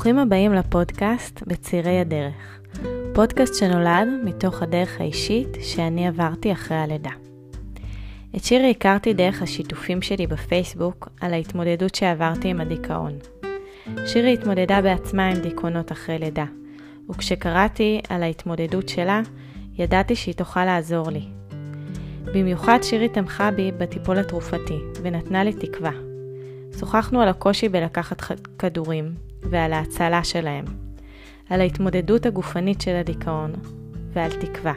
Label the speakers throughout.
Speaker 1: ברוכים הבאים לפודקאסט בצירי הדרך. פודקאסט שנולד מתוך הדרך האישית שאני עברתי אחרי הלידה. את שירי הכרתי דרך השיתופים שלי בפייסבוק על ההתמודדות שעברתי עם הדיכאון. שירי התמודדה בעצמה עם דיכאונות אחרי לידה, וכשקראתי על ההתמודדות שלה, ידעתי שהיא תוכל לעזור לי. במיוחד שירי תמכה בי בטיפול התרופתי, ונתנה לי תקווה. שוחחנו על הקושי בלקחת כדורים, ועל ההצלה שלהם, על ההתמודדות הגופנית של הדיכאון, ועל תקווה.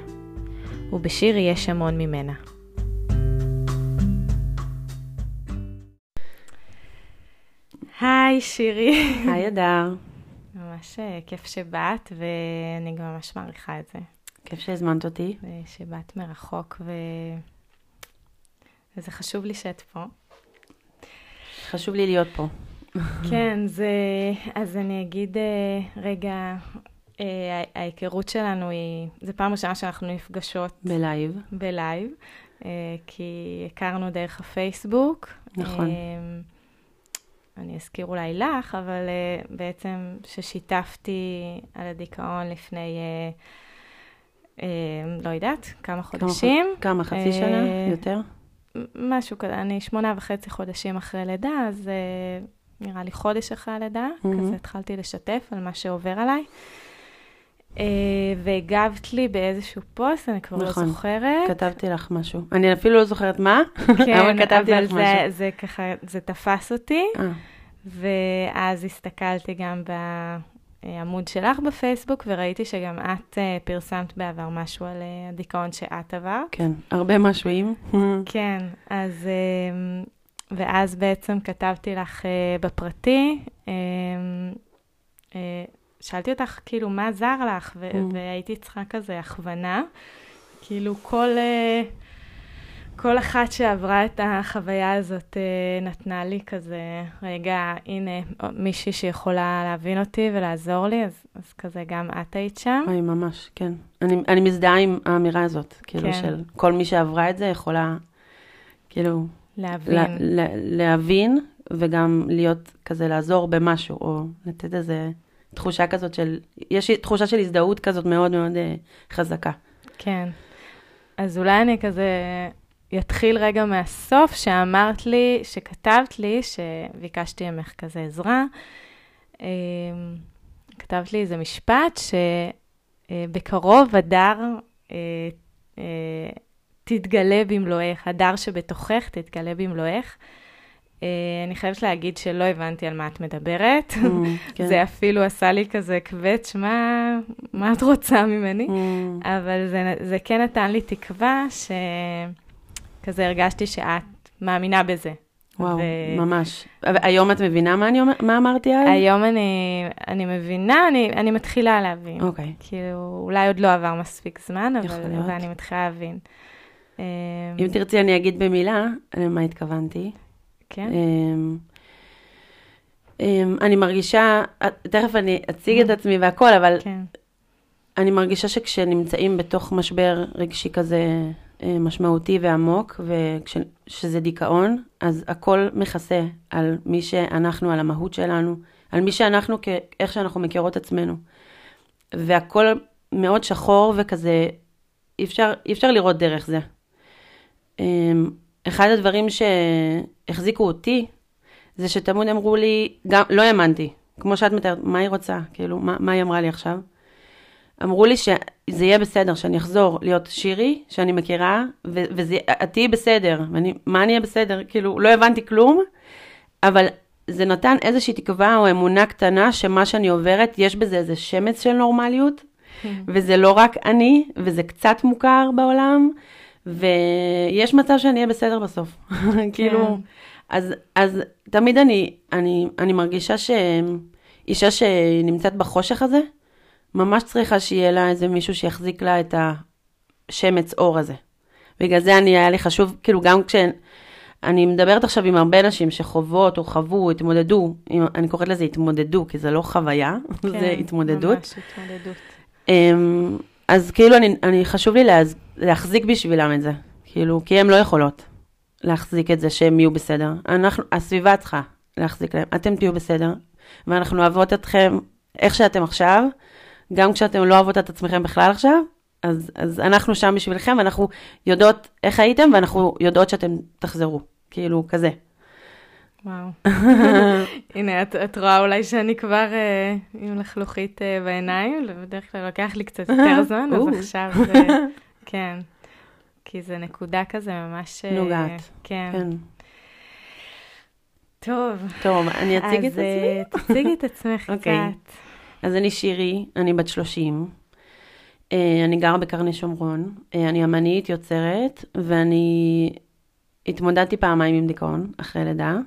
Speaker 1: ובשירי יש המון ממנה. היי שירי.
Speaker 2: היי אדר.
Speaker 1: ממש אה, כיף שבאת, ואני גם ממש מעריכה את זה.
Speaker 2: כיף שהזמנת אותי.
Speaker 1: שבאת מרחוק, ו... וזה חשוב לי שאת פה.
Speaker 2: חשוב לי להיות פה.
Speaker 1: כן, זה... אז אני אגיד אה, רגע, אה, ההיכרות שלנו היא... זו פעם ראשונה שאנחנו נפגשות.
Speaker 2: ב
Speaker 1: live. ב live, כי הכרנו דרך הפייסבוק.
Speaker 2: נכון.
Speaker 1: אני אזכיר אולי לך, אבל אה, בעצם ששיתפתי על הדיכאון לפני, uh, uh, לא יודעת, כמה חודשים.
Speaker 2: כמה, כמה חצי uh, שנה? יותר?
Speaker 1: משהו כזה, אני שמונה וחצי חודשים אחרי לידה, אז uh, נראה לי חודש אחרי הלידה, mm-hmm. כזה התחלתי לשתף על מה שעובר עליי. Uh, והגבת לי באיזשהו פוסט, אני כבר לא
Speaker 2: נכון,
Speaker 1: לא זוכרת.
Speaker 2: כתבתי לך משהו. אני אפילו לא זוכרת מה,
Speaker 1: כן,
Speaker 2: אבל כתבתי לך
Speaker 1: זה,
Speaker 2: משהו.
Speaker 1: זה ככה, זה תפס אותי,
Speaker 2: אה,
Speaker 1: ואז הסתכלתי גם בעמוד שלך בפייסבוק, וראיתי שגם את אה, פרסמת בעבר משהו על אה, הדיכאון שאת עברת.
Speaker 2: כן, הרבה משהוים.
Speaker 1: כן, אז... אה, ואז בעצם כתבתי לך אה, בפרטי, אה, אה, שאלתי אותך, כאילו, מה עזר לך? ו-
Speaker 2: Mm.
Speaker 1: והייתי צריכה כזה הכוונה. כאילו, כל, כל אחת שעברה את החוויה הזאת נתנה לי כזה, רגע, הנה, מישהי שיכולה להבין אותי ולעזור לי, אז, אז כזה גם את היית שם.
Speaker 2: אוי, ממש, כן. אני, אני מזדהה עם האמירה הזאת, כאילו,
Speaker 1: כן.
Speaker 2: של כל מי שעברה את זה יכולה, כאילו,
Speaker 1: להבין.
Speaker 2: לה, לה, להבין, וגם להיות כזה, לעזור במשהו, או לתת איזה תחושה כזאת של, יש תחושה של הזדהות כזאת מאוד מאוד אה, חזקה.
Speaker 1: כן. אז אולי אני כזה אתחיל רגע מהסוף, שאמרת לי, שכתבת לי, שביקשתי ממך כזה עזרה. אה, כתבת לי איזה משפט, שבקרוב הדר אה, אה, תתגלה במלואך, הדר שבתוכך תתגלה במלואך. אה, אני חייבת להגיד שלא הבנתי על מה את מדברת.
Speaker 2: כן.
Speaker 1: זה אפילו עשה לי כזה קווץ', מה, מה את רוצה ממני?
Speaker 2: Mm,
Speaker 1: אבל זה, זה כן נתן לי תקווה שכזה הרגשתי שאת מאמינה בזה.
Speaker 2: וואו,
Speaker 1: ו-
Speaker 2: ממש. היום את מבינה מה, אני אומר, מה אמרתי אז?
Speaker 1: היום אני, אני מבינה, אני, אני מתחילה להבין.
Speaker 2: אוקיי.
Speaker 1: כאילו, אולי עוד לא עבר מספיק זמן. אבל אני מתחילה להבין. אמ,
Speaker 2: אם תרצי, אני אגיד במילה למה התכוונתי.
Speaker 1: כן?
Speaker 2: אמ, אמ, אני מרגישה, תכף אני אציג את עצמי והכל, אבל
Speaker 1: כן.
Speaker 2: אני מרגישה שכשנמצאים בתוך משבר רגשי כזה אה, משמעותי ועמוק, וכשזה דיכאון, אז הכל מכסה על מי שאנחנו, על המהות שלנו, על מי שאנחנו, איך שאנחנו מכירות עצמנו. והכל מאוד שחור וכזה, אי אפשר, אי אפשר לראות דרך זה. אמ, אחד הדברים שהחזיקו אותי, זה שתמיד אמרו לי, גם, לא האמנתי, כמו שאת מתארת, מה היא רוצה? כאילו, מה, מה היא אמרה לי עכשיו? אמרו לי שזה יהיה בסדר, שאני אחזור להיות שירי, שאני מכירה, ו- וזה, את תהיי בסדר. ואני, מה אני אהיה בסדר? כאילו, לא הבנתי כלום, אבל זה נתן איזושהי תקווה או אמונה קטנה שמה שאני עוברת, יש בזה איזה שמץ של נורמליות, וזה לא רק אני, וזה קצת מוכר בעולם, ויש מצב שאני אהיה בסדר בסוף. כאילו, אז, אז תמיד אני, אני, אני מרגישה שאישה שנמצאת בחושך הזה, ממש צריכה שיהיה לה איזה מישהו שיחזיק לה את השמץ אור הזה. בגלל זה אני, היה לי חשוב, כאילו גם כש... אני מדברת עכשיו עם הרבה נשים שחוות או חוו, התמודדו, עם- אני קוראת לזה התמודדו, כי זה לא חוויה, זה
Speaker 1: כן,
Speaker 2: התמודדות.
Speaker 1: ממש התמודדות.
Speaker 2: אמ, אז כאילו, אני, אני חשוב לי להז, להחזיק בשבילם את זה, כאילו, כי הן לא יכולות להחזיק את זה שהם יהיו בסדר. אנחנו, הסביבה צריכה להחזיק להם, אתם תהיו בסדר, ואנחנו אוהבות אתכם, איך שאתם עכשיו, גם כשאתם לא אוהבות את עצמכם בכלל עכשיו, אז, אז אנחנו שם בשבילכם, ואנחנו יודעות איך הייתם, ואנחנו יודעות שאתם תחזרו, כאילו, כזה.
Speaker 1: וואו. הנה, את, את רואה אולי שאני כבר אה, עם לחלוכית אה, בעיניים, בדרך כלל לוקח לי קצת יותר זמן, אז עכשיו זה, כן. כי זה נקודה כזה ממש... אה,
Speaker 2: נוגעת.
Speaker 1: כן.
Speaker 2: כן.
Speaker 1: טוב.
Speaker 2: טוב, אני אציג את
Speaker 1: אז אה,
Speaker 2: עצמי?
Speaker 1: תציגי את עצמך
Speaker 2: אוקיי.
Speaker 1: קצת.
Speaker 2: אז אני שירי, אני בת 30. אה, אני גרה בקרני שומרון. אה, אני אמנית, יוצרת, ואני התמודדתי פעמיים עם דיכאון אחרי לידה.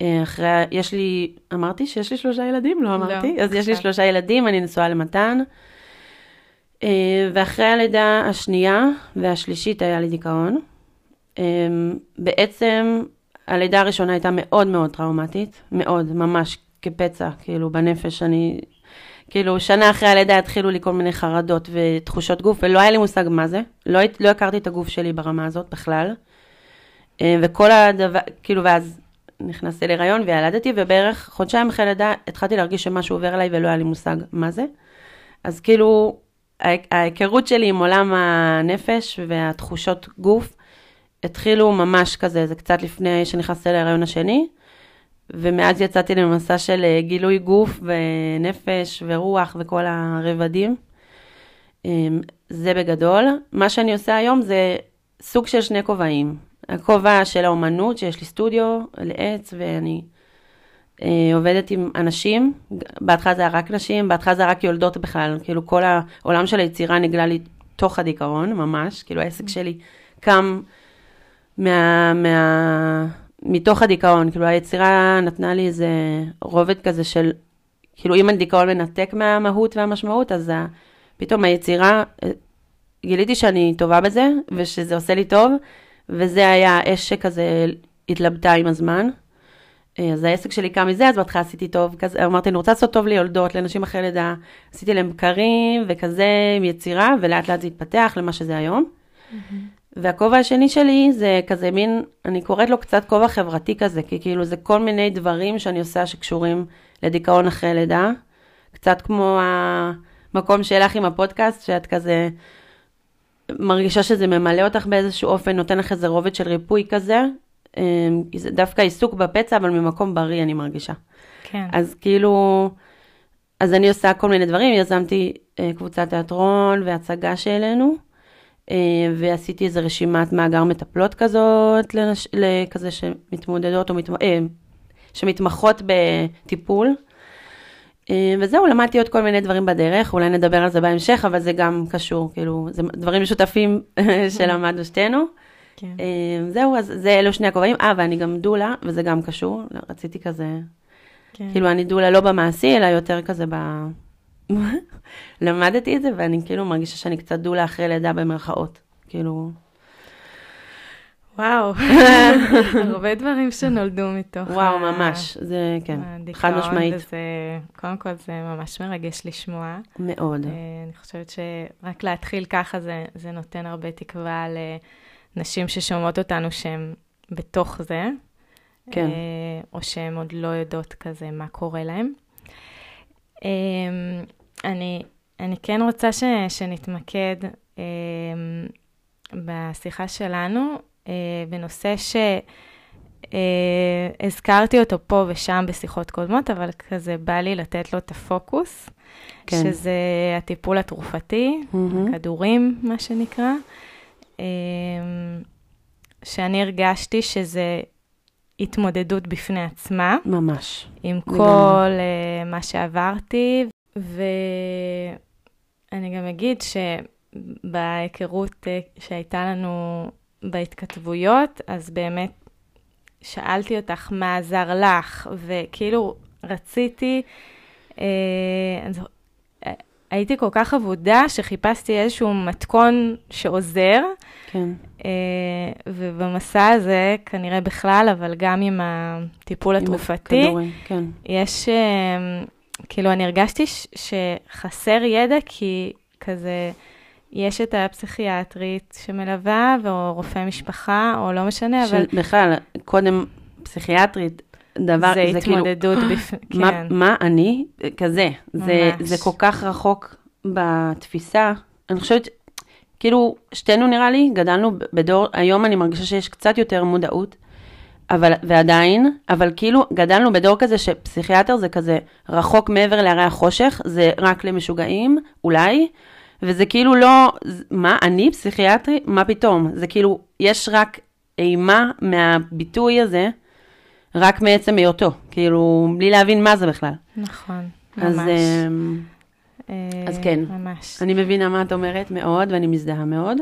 Speaker 2: אה, אחרי, יש לי, אמרתי שיש לי שלושה ילדים? לא אמרתי?
Speaker 1: לא,
Speaker 2: אז יש לי. שלושה ילדים, אני נשואה למתן. אה, ואחרי הלידה השנייה והשלישית היה לי דיכאון. אה, בעצם הלידה הראשונה הייתה מאוד מאוד טראומטית, מאוד, ממש כפצע, כאילו בנפש, אני, כאילו שנה אחרי הלידה התחילו לי כל מיני חרדות ותחושות גוף, ולא היה לי מושג מה זה, לא, לא הכרתי את הגוף שלי ברמה הזאת בכלל. וכל הדבר, כאילו, ואז נכנסתי להיריון וילדתי, ובערך חודשיים אחרי לידה התחלתי להרגיש שמשהו עובר אליי ולא היה לי מושג מה זה. אז כאילו, הה- ההיכרות שלי עם עולם הנפש והתחושות גוף התחילו ממש כזה, זה קצת לפני שנכנסתי להיריון השני, ומאז יצאתי למסע של אה, גילוי גוף ונפש ורוח וכל הרבדים. אמ, זה בגדול. מה שאני עושה היום זה סוג של שני כובעים. הכובע של האומנות, שיש לי סטודיו לעץ, ואני אה, עובדת עם אנשים. בהתחלה זה היה רק נשים, בהתחלה זה היה רק יולדות בכלל. כאילו כל העולם של היצירה נגלה לי תוך הדיכאון, ממש. כאילו העסק שלי קם מה, מה, מתוך הדיכאון. כאילו היצירה נתנה לי איזה רובד כזה של, כאילו אם הדיכאון מנתק מהמהות והמשמעות, אז ה, פתאום היצירה, אה, גיליתי שאני טובה בזה, ושזה עושה לי טוב, וזה היה האש שכזה התלבטה עם הזמן. אה, אז העסק שלי קם מזה, אז בהתחלה עשיתי טוב, כזה, אמרתי, אני רוצה לעשות טוב ליולדות, לנשים אחרי לידה, עשיתי להם בקרים וכזה עם יצירה, ולאט לאט זה התפתח למה שזה היום. והכובע השני שלי זה כזה מין, אני קוראת לו קצת כובע חברתי כזה, כי כאילו זה כל מיני דברים שאני עושה שקשורים לדיכאון אחרי לידה. קצת כמו המקום שלך עם הפודקאסט, שאת כזה מרגישה שזה ממלא אותך באיזשהו אופן, נותן לך איזה רובד של ריפוי כזה. אמ, זה דווקא עיסוק בפצע, אבל ממקום בריא אני מרגישה.
Speaker 1: כן.
Speaker 2: אז כאילו, אז אני עושה כל מיני דברים, יזמתי אה, קבוצת תיאטרון והצגה שהעלינו, אה, ועשיתי איזה רשימת מאגר מטפלות כזאת. לכזה שמתמודדות או מתמ... אה, שמתמחות בטיפול. אה, וזהו, למדתי עוד כל מיני דברים בדרך, אולי נדבר על זה בהמשך, אבל זה גם קשור, כאילו, זה דברים משותפים שלמדנו שתינו.
Speaker 1: כן.
Speaker 2: אה, זהו, אז זה אלו שני הכובעים. אה, ואני גם דולה, וזה גם קשור, רציתי כזה
Speaker 1: כן.
Speaker 2: כאילו, אני דולה לא במעשי, אלא יותר כזה ב... למדתי את זה, ואני כאילו מרגישה שאני קצת דולה אחרי לידה במרכאות. כאילו,
Speaker 1: וואו, הרבה דברים שנולדו מתוך
Speaker 2: וואו, ממש, זה כן, חד משמעית,
Speaker 1: וזה, קודם כל זה ממש מרגש לשמוע.
Speaker 2: מאוד.
Speaker 1: אה, אני חושבת שרק להתחיל ככה זה, זה נותן הרבה תקווה לנשים ששומעות אותנו שהן בתוך זה,
Speaker 2: כן.
Speaker 1: אה, או שהן עוד לא יודעות כזה מה קורה להן. אה, אני, אני כן רוצה ש, שנתמקד אה, בשיחה שלנו בנושא שהזכרתי אותו פה ושם בשיחות קודמות, אבל כזה בא לי לתת לו את הפוקוס,
Speaker 2: כן.
Speaker 1: שזה הטיפול התרופתי,
Speaker 2: מהמם.
Speaker 1: כדורים, מה שנקרא, אמ, שאני הרגשתי שזה התמודדות בפני עצמה,
Speaker 2: ממש.
Speaker 1: עם. כל אה, מה שעברתי, ואני גם אגיד שבהיכרות אה, שהייתה לנו בהתכתבויות, אז באמת שאלתי אותך מה עזר לך, וכאילו רציתי, אה, אה, הייתי כל כך אבודה שחיפשתי איזשהו מתכון שעוזר,
Speaker 2: כן,
Speaker 1: אה, ובמסע הזה, כנראה בכלל, אבל גם עם הטיפול
Speaker 2: עם
Speaker 1: התרופתי,
Speaker 2: כדורים, כן.
Speaker 1: יש, אה, כאילו, אני הרגשתי ש- שחסר ידע, כי כזה, יש את הפסיכיאטרית שמלווה, או רופא משפחה, או לא משנה, אבל...
Speaker 2: של- בכלל, קודם פסיכיאטרית, דבר,
Speaker 1: זה
Speaker 2: זה כאילו,
Speaker 1: התמודדות בפנים,
Speaker 2: מה,
Speaker 1: כן.
Speaker 2: מה אני? כזה. זה,
Speaker 1: ממש.
Speaker 2: זה כל כך רחוק בתפיסה. אני חושבת, כאילו, שתינו נראה לי, גדלנו בדור, היום אני מרגישה שיש קצת יותר מודעות, אבל, ועדיין, אבל כאילו, גדלנו בדור כזה שפסיכיאטר זה כזה רחוק מעבר להרי החושך, זה רק למשוגעים, אולי, וזה כאילו לא, מה, אני פסיכיאטרי? מה פתאום? זה כאילו, יש רק אימה מהביטוי הזה, רק מעצם היותו, כאילו, בלי להבין מה זה בכלל.
Speaker 1: נכון,
Speaker 2: אז,
Speaker 1: ממש.
Speaker 2: אמ,
Speaker 1: אה,
Speaker 2: אז כן.
Speaker 1: ממש.
Speaker 2: אני מבינה מה את אומרת מאוד, ואני מזדהה מאוד.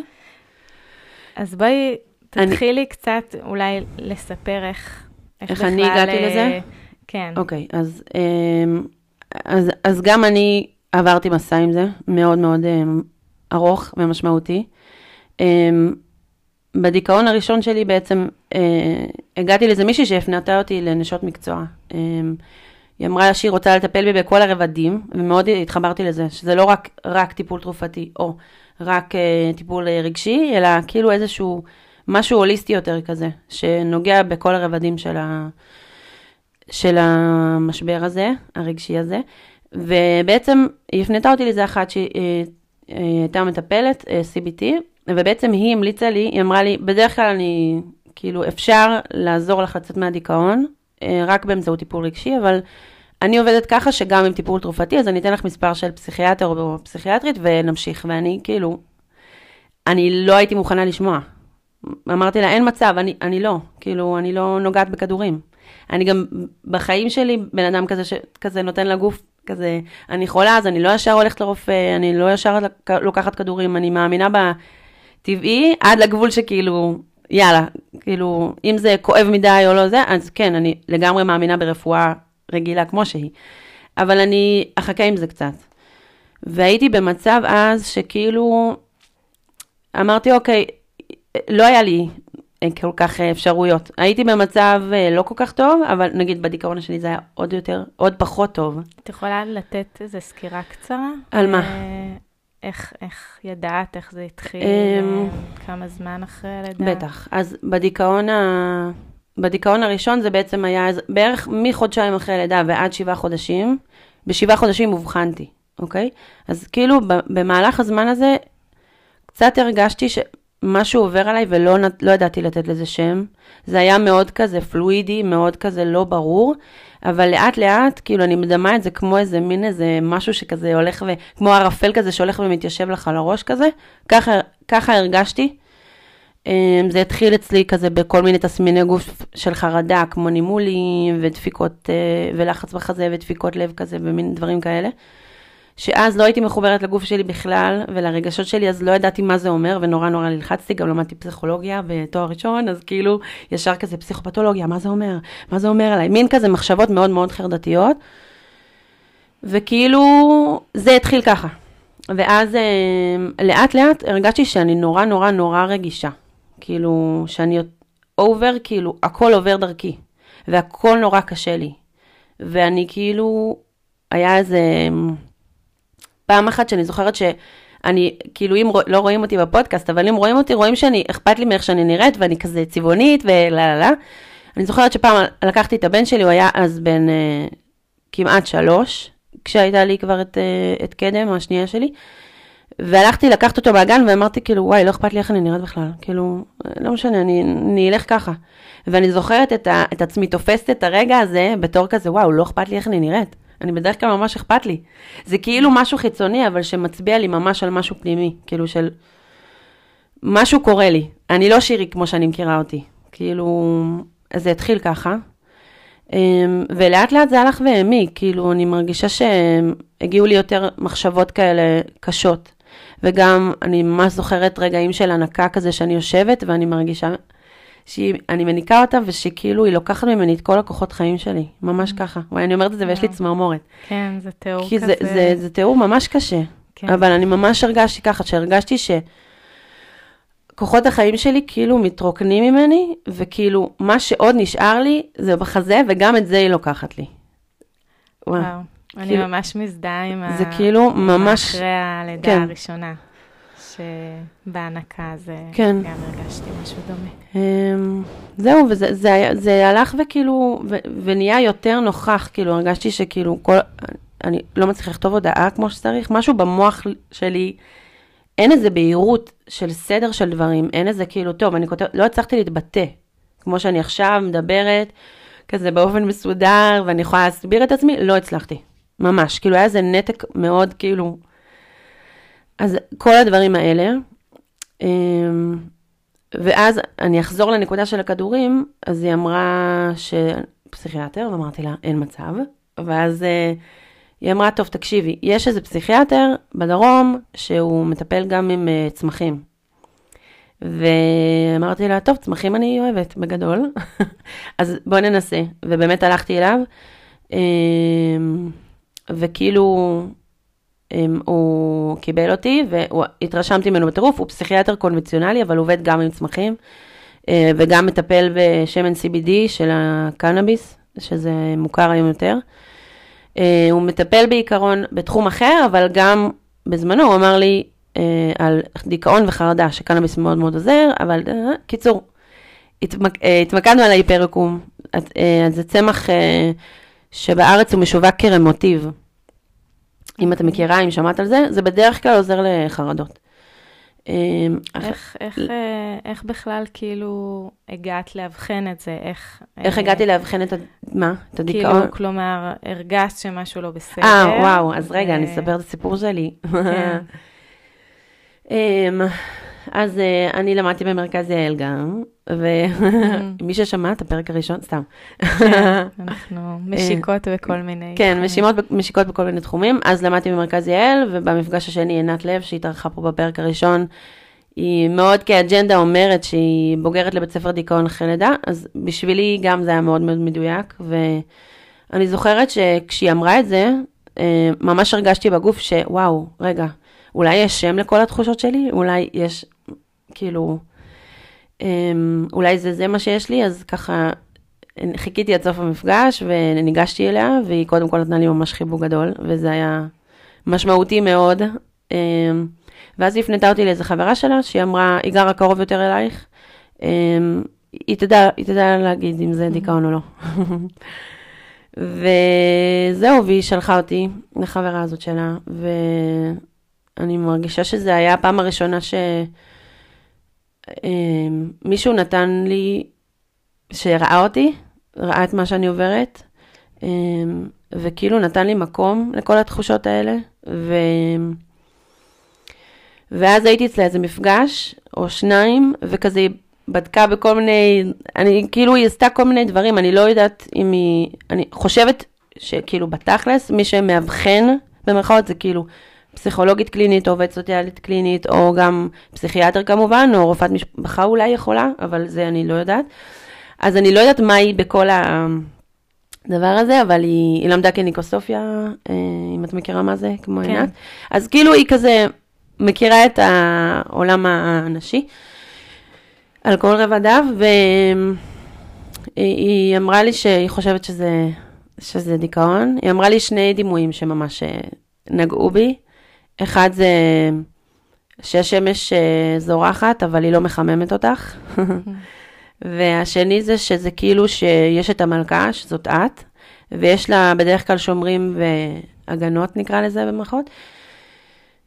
Speaker 1: אז בואי
Speaker 2: אני-
Speaker 1: תתחילי קצת אולי לספר איך,
Speaker 2: איך אני הגעתי
Speaker 1: אה,
Speaker 2: לזה?
Speaker 1: כן.
Speaker 2: אוקיי, אז, אמ, אז, אז גם אני עברתי מסע עם זה, מאוד מאוד אמ, ארוך ומשמעותי. אמ, בדיכאון הראשון שלי בעצם אה, הגעתי לאיזה מישהי שהפנתה אותי לנשות מקצוע. אמ, היא אמרה שהיא רוצה לטפל בי בכל הרבדים, ומאוד התחברתי לזה, שזה לא רק, רק טיפול תרופתי או רק אה, טיפול אה, רגשי, אלא כאילו איזשהו משהו הוליסטי יותר כזה, שנוגע בכל הרבדים של, ה, של המשבר הזה, הרגשי הזה. ובעצם היא הפנתה אותי לזה אחת שהיא אה, אה, הייתה מטפלת, אה, CBT, ובעצם היא המליצה לי, היא אמרה לי, בדרך כלל אני, כאילו, אפשר לעזור לך לצאת מהדיכאון, רק באמצעות טיפול רגשי, אבל אני עובדת ככה שגם עם טיפול תרופתי, אז אני אתן לך מספר של פסיכיאטר או פסיכיאטרית ונמשיך. ואני כאילו, אני לא הייתי מוכנה לשמוע. אמרתי לה, אין מצב, אני, אני לא, כאילו, אני לא נוגעת בכדורים. אני גם בחיים שלי בן אדם כזה שכזה נותן לגוף כזה, אני חולה, אז אני לא ישר הולכת לרופא, אני לא ישר לוקחת כדורים, אני מאמינה בטבעי, עד לגבול שכאילו, יאללה, כאילו, אם זה כואב מדי או לא זה, אז כן, אני לגמרי מאמינה ברפואה רגילה כמו שהיא. אבל אני אחכה עם זה קצת. והייתי במצב אז שכאילו, אמרתי, אוקיי, לא היה לי כל כך אה, אפשרויות. הייתי במצב אה, לא כל כך טוב, אבל נגיד בדיכאון השני זה היה עוד יותר, עוד פחות טוב.
Speaker 1: את יכולה לתת איזו סקירה קצרה?
Speaker 2: על מה?
Speaker 1: אה, איך, איך ידעת, איך זה התחיל, אה, כמה זמן אחרי הלידה?
Speaker 2: בטח. אז בדיכאון, ה... בדיכאון הראשון זה בעצם היה בערך מחודשיים אחרי הלידה ועד שבעה חודשים. בשבעה חודשים אובחנתי, אוקיי? אז כאילו במהלך הזמן הזה קצת הרגשתי שמשהו עובר עליי ולא לא ידעתי לתת לזה שם. זה היה מאוד כזה פלואידי, מאוד כזה לא ברור, אבל לאט לאט, כאילו אני מדמה את זה כמו איזה מין איזה משהו שכזה הולך ו... כמו ערפל כזה שהולך ומתיישב לך על הראש כזה, ככה, ככה הרגשתי. אמ, זה התחיל אצלי כזה בכל מיני תסמיני גוף של חרדה, כמו נימולים ודפיקות אה, ולחץ בחזה ודפיקות לב כזה ומין דברים כאלה. שאז לא הייתי מחוברת לגוף שלי בכלל ולרגשות שלי, אז לא ידעתי מה זה אומר ונורא נורא נלחצתי, גם למדתי פסיכולוגיה בתואר ראשון, אז כאילו ישר כזה פסיכופתולוגיה, מה זה אומר? מה זה אומר עליי? מין כזה מחשבות מאוד מאוד חרדתיות. וכאילו זה התחיל ככה. ואז אה, לאט לאט הרגשתי שאני נורא נורא נורא רגישה. כאילו, שאני אובר, כאילו, הכל עובר דרכי. והכל נורא קשה לי. ואני כאילו, היה איזה פעם אחת שאני זוכרת שאני, כאילו, אם רוא- לא רואים אותי בפודקאסט, אבל אם רואים אותי, רואים שאני, אכפת לי מאיך שאני נראית, ואני כזה צבעונית ולה לה לה. אני זוכרת שפעם לקחתי את הבן שלי, הוא היה אז בן אה, כמעט שלוש, כשהייתה לי כבר את, אה, את קדם, השנייה שלי. והלכתי לקחת אותו מהגן ואמרתי כאילו וואי לא אכפת לי איך אני נראית בכלל כאילו לא משנה אני, אני אלך ככה. ואני זוכרת את, ה, את עצמי תופסת את הרגע הזה בתור כזה וואו לא אכפת לי איך אני נראית. אני בדרך כלל ממש אכפת לי. זה כאילו משהו חיצוני אבל שמצביע לי ממש על משהו פנימי כאילו של משהו קורה לי. אני לא שירי כמו שאני מכירה אותי. כאילו זה התחיל ככה. אמ, ולאט לאט זה הלך והעמיק, כאילו אני מרגישה שהגיעו לי יותר מחשבות כאלה קשות. וגם אני ממש זוכרת רגעים של הנקה כזה שאני יושבת ואני מרגישה שאני מניקה אותה ושכאילו היא לוקחת ממני את כל הכוחות חיים שלי, ממש ככה. וואי, אני אומרת את זה ויש לי. צמרמורת.
Speaker 1: כן, זה תיאור
Speaker 2: כי
Speaker 1: כזה.
Speaker 2: זה, זה, זה תיאור ממש קשה.
Speaker 1: כן.
Speaker 2: אבל אני ממש הרגשתי ככה, שהרגשתי שכוחות החיים שלי כאילו מתרוקנים ממני, וכאילו מה שעוד נשאר לי זה בחזה, וגם את זה היא לוקחת לי. וואו.
Speaker 1: וואו, אני
Speaker 2: כאילו-
Speaker 1: ממש מזדהה עם ה...
Speaker 2: זה כאילו ממש-
Speaker 1: אחרי הלידה
Speaker 2: כן.
Speaker 1: הראשונה. שבהנקה זה
Speaker 2: כן.
Speaker 1: גם הרגשתי משהו דומה.
Speaker 2: אמ, זהו, וזה זה, זה הלך וכאילו, ו, ונהיה יותר נוכח, כאילו, הרגשתי שכאילו, כל, אני לא מצליחה לכתוב הודעה כמו שצריך, משהו במוח שלי, אין איזה בהירות של סדר של דברים, אין איזה כאילו, טוב, אני כותבת, לא הצלחתי להתבטא, כמו שאני עכשיו מדברת, כזה באופן מסודר, ואני יכולה להסביר את עצמי, לא הצלחתי, ממש, כאילו, היה איזה נתק מאוד, כאילו, אז כל הדברים האלה, אמ, ואז אני אחזור לנקודה של הכדורים, אז היא אמרה שפסיכיאטר, ואמרתי לה, אין מצב. ואז אה, היא אמרה, טוב, תקשיבי, יש איזה פסיכיאטר בדרום שהוא מטפל גם עם אה, צמחים. ואמרתי לה, טוב, צמחים אני אוהבת, בגדול. אז בואי ננסה. ובאמת הלכתי אליו, אה, וכאילו, אמ, הוא קיבל אותי והתרשמתי ממנו בטירוף, הוא פסיכיאטר קונבנציונלי, אבל עובד גם עם צמחים, אה, וגם מטפל בשמן CBD של הקנאביס, שזה מוכר היום יותר. אה, הוא מטפל בעיקרון בתחום אחר, אבל גם בזמנו הוא אמר לי אה, על דיכאון וחרדה, שקנאביס מאוד מאוד עוזר, אבל קיצור, התמק, התמקדנו על ההיפריקום. אז, זה צמח שבארץ הוא משווק כרמוטיב. אם אתה מכירה, אם שמעת על זה, זה בדרך כלל עוזר לחרדות. אה,
Speaker 1: איך, איך, אה, איך בכלל כאילו הגעת לאבחן את זה? איך...
Speaker 2: איך
Speaker 1: אה,
Speaker 2: הגעתי לאבחן את ה... מה? את הדיכאון?
Speaker 1: כאילו, כלומר, הרגשת שמשהו לא בסדר.
Speaker 2: אה, וואו, אז רגע, אני אספר את הסיפור שלי. אז אה, אני למדתי במרכז יעל גם, ומי ששמע את הפרק הראשון, סתם.
Speaker 1: כן, אנחנו משיקות בכל מיני...
Speaker 2: כן. משימות, משיקות בכל מיני תחומים. אז למדתי במרכז יעל, ובמפגש השני עינת לב, שהתארחה פה בפרק הראשון, היא מאוד כאג'נדה אומרת שהיא בוגרת לבית ספר דיכאון אחרי לידה, אז בשבילי גם זה היה מאוד מאוד מדויק, ואני זוכרת שכשהיא אמרה את זה, אה, ממש הרגשתי בגוף שוואו, רגע, אולי יש שם לכל התחושות שלי? אולי יש, כאילו, אמ, אולי זה זה מה שיש לי, אז ככה חיכיתי עד סוף המפגש וניגשתי אליה, והיא קודם כל נתנה לי ממש חיבוק גדול, וזה היה משמעותי מאוד. אמ, ואז היא הפנתה אותי לאיזה חברה שלה, שהיא אמרה, היא גרה קרוב יותר אלייך, אמ, היא תדע, היא תדע להגיד אם זה דיכאון או לא. וזהו, והיא שלחה אותי לחברה הזאת שלה, ואני מרגישה שזה היה הפעם הראשונה שמישהו נתן לי, שראה אותי, ראה את מה שאני עוברת, אמ, וכאילו נתן לי מקום לכל התחושות האלה, ו... ואז הייתי אצלה איזה מפגש, או שניים, וכזה היא בדקה בכל מיני, אני, כאילו היא עשתה כל מיני דברים, אני לא יודעת אם היא, אני חושבת שכאילו בתכלס, מי שמאבחן, במרכאות, זה כאילו פסיכולוגית קלינית, או עובדת סוציאלית קלינית, או גם פסיכיאטר כמובן, או רופאת משפחה אולי יכולה, אבל זה אני לא יודעת. אז אני לא יודעת מה היא בכל הדבר הזה, אבל היא, היא למדה קניקוסופיה, אה, אם את מכירה מה זה, כמו
Speaker 1: כן.
Speaker 2: עינת. אז כאילו היא כזה מכירה את העולם הנשי על כל רבדיו, והיא אמרה לי שהיא חושבת שזה, שזה דיכאון. היא אמרה לי שני דימויים שממש אה, נגעו בי. אחד זה שהשמש אה, זורחת, אבל היא לא מחממת אותך. והשני זה שזה כאילו שיש את המלכה, שזאת את, ויש לה בדרך כלל שומרים והגנות, נקרא לזה במרכאות,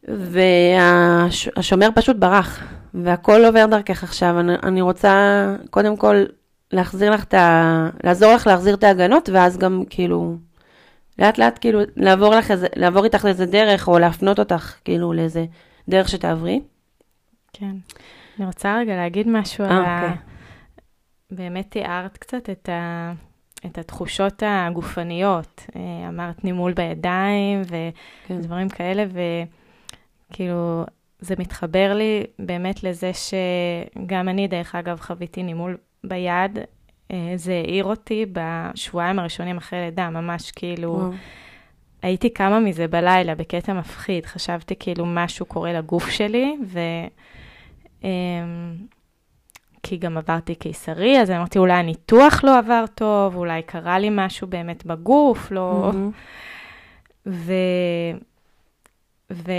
Speaker 2: והשומר פשוט ברח, והכל עובר דרכך עכשיו. אני, אני רוצה קודם כל להחזיר לך את ה... לעזור לך להחזיר את ההגנות, ואז גם כאילו, לאט לאט כאילו לעבור לך לעבור איתך לאיזה דרך, או להפנות אותך כאילו לאיזה דרך שתעברי.
Speaker 1: כן. אני רוצה רגע להגיד משהו על
Speaker 2: אה,
Speaker 1: ה...
Speaker 2: אוקיי.
Speaker 1: באמת תיארת קצת את, ה... את התחושות הגופניות. אה, אמרת נימול בידיים
Speaker 2: כן.
Speaker 1: ודברים כאלה, וכאילו, זה מתחבר לי באמת לזה שגם אני, דרך אגב, חוויתי נימול ביד. אה, זה העיר אותי בשבועיים הראשונים אחרי לידה, ממש כאילו,
Speaker 2: וואו.
Speaker 1: הייתי קמה מזה בלילה בקטע מפחיד, חשבתי כאילו משהו קורה לגוף שלי, ו... אמ, כי גם עברתי קיסרי, אז אמרתי, אולי הניתוח לא עבר טוב, אולי קרה לי משהו באמת בגוף, לא...
Speaker 2: מהמם.
Speaker 1: ו...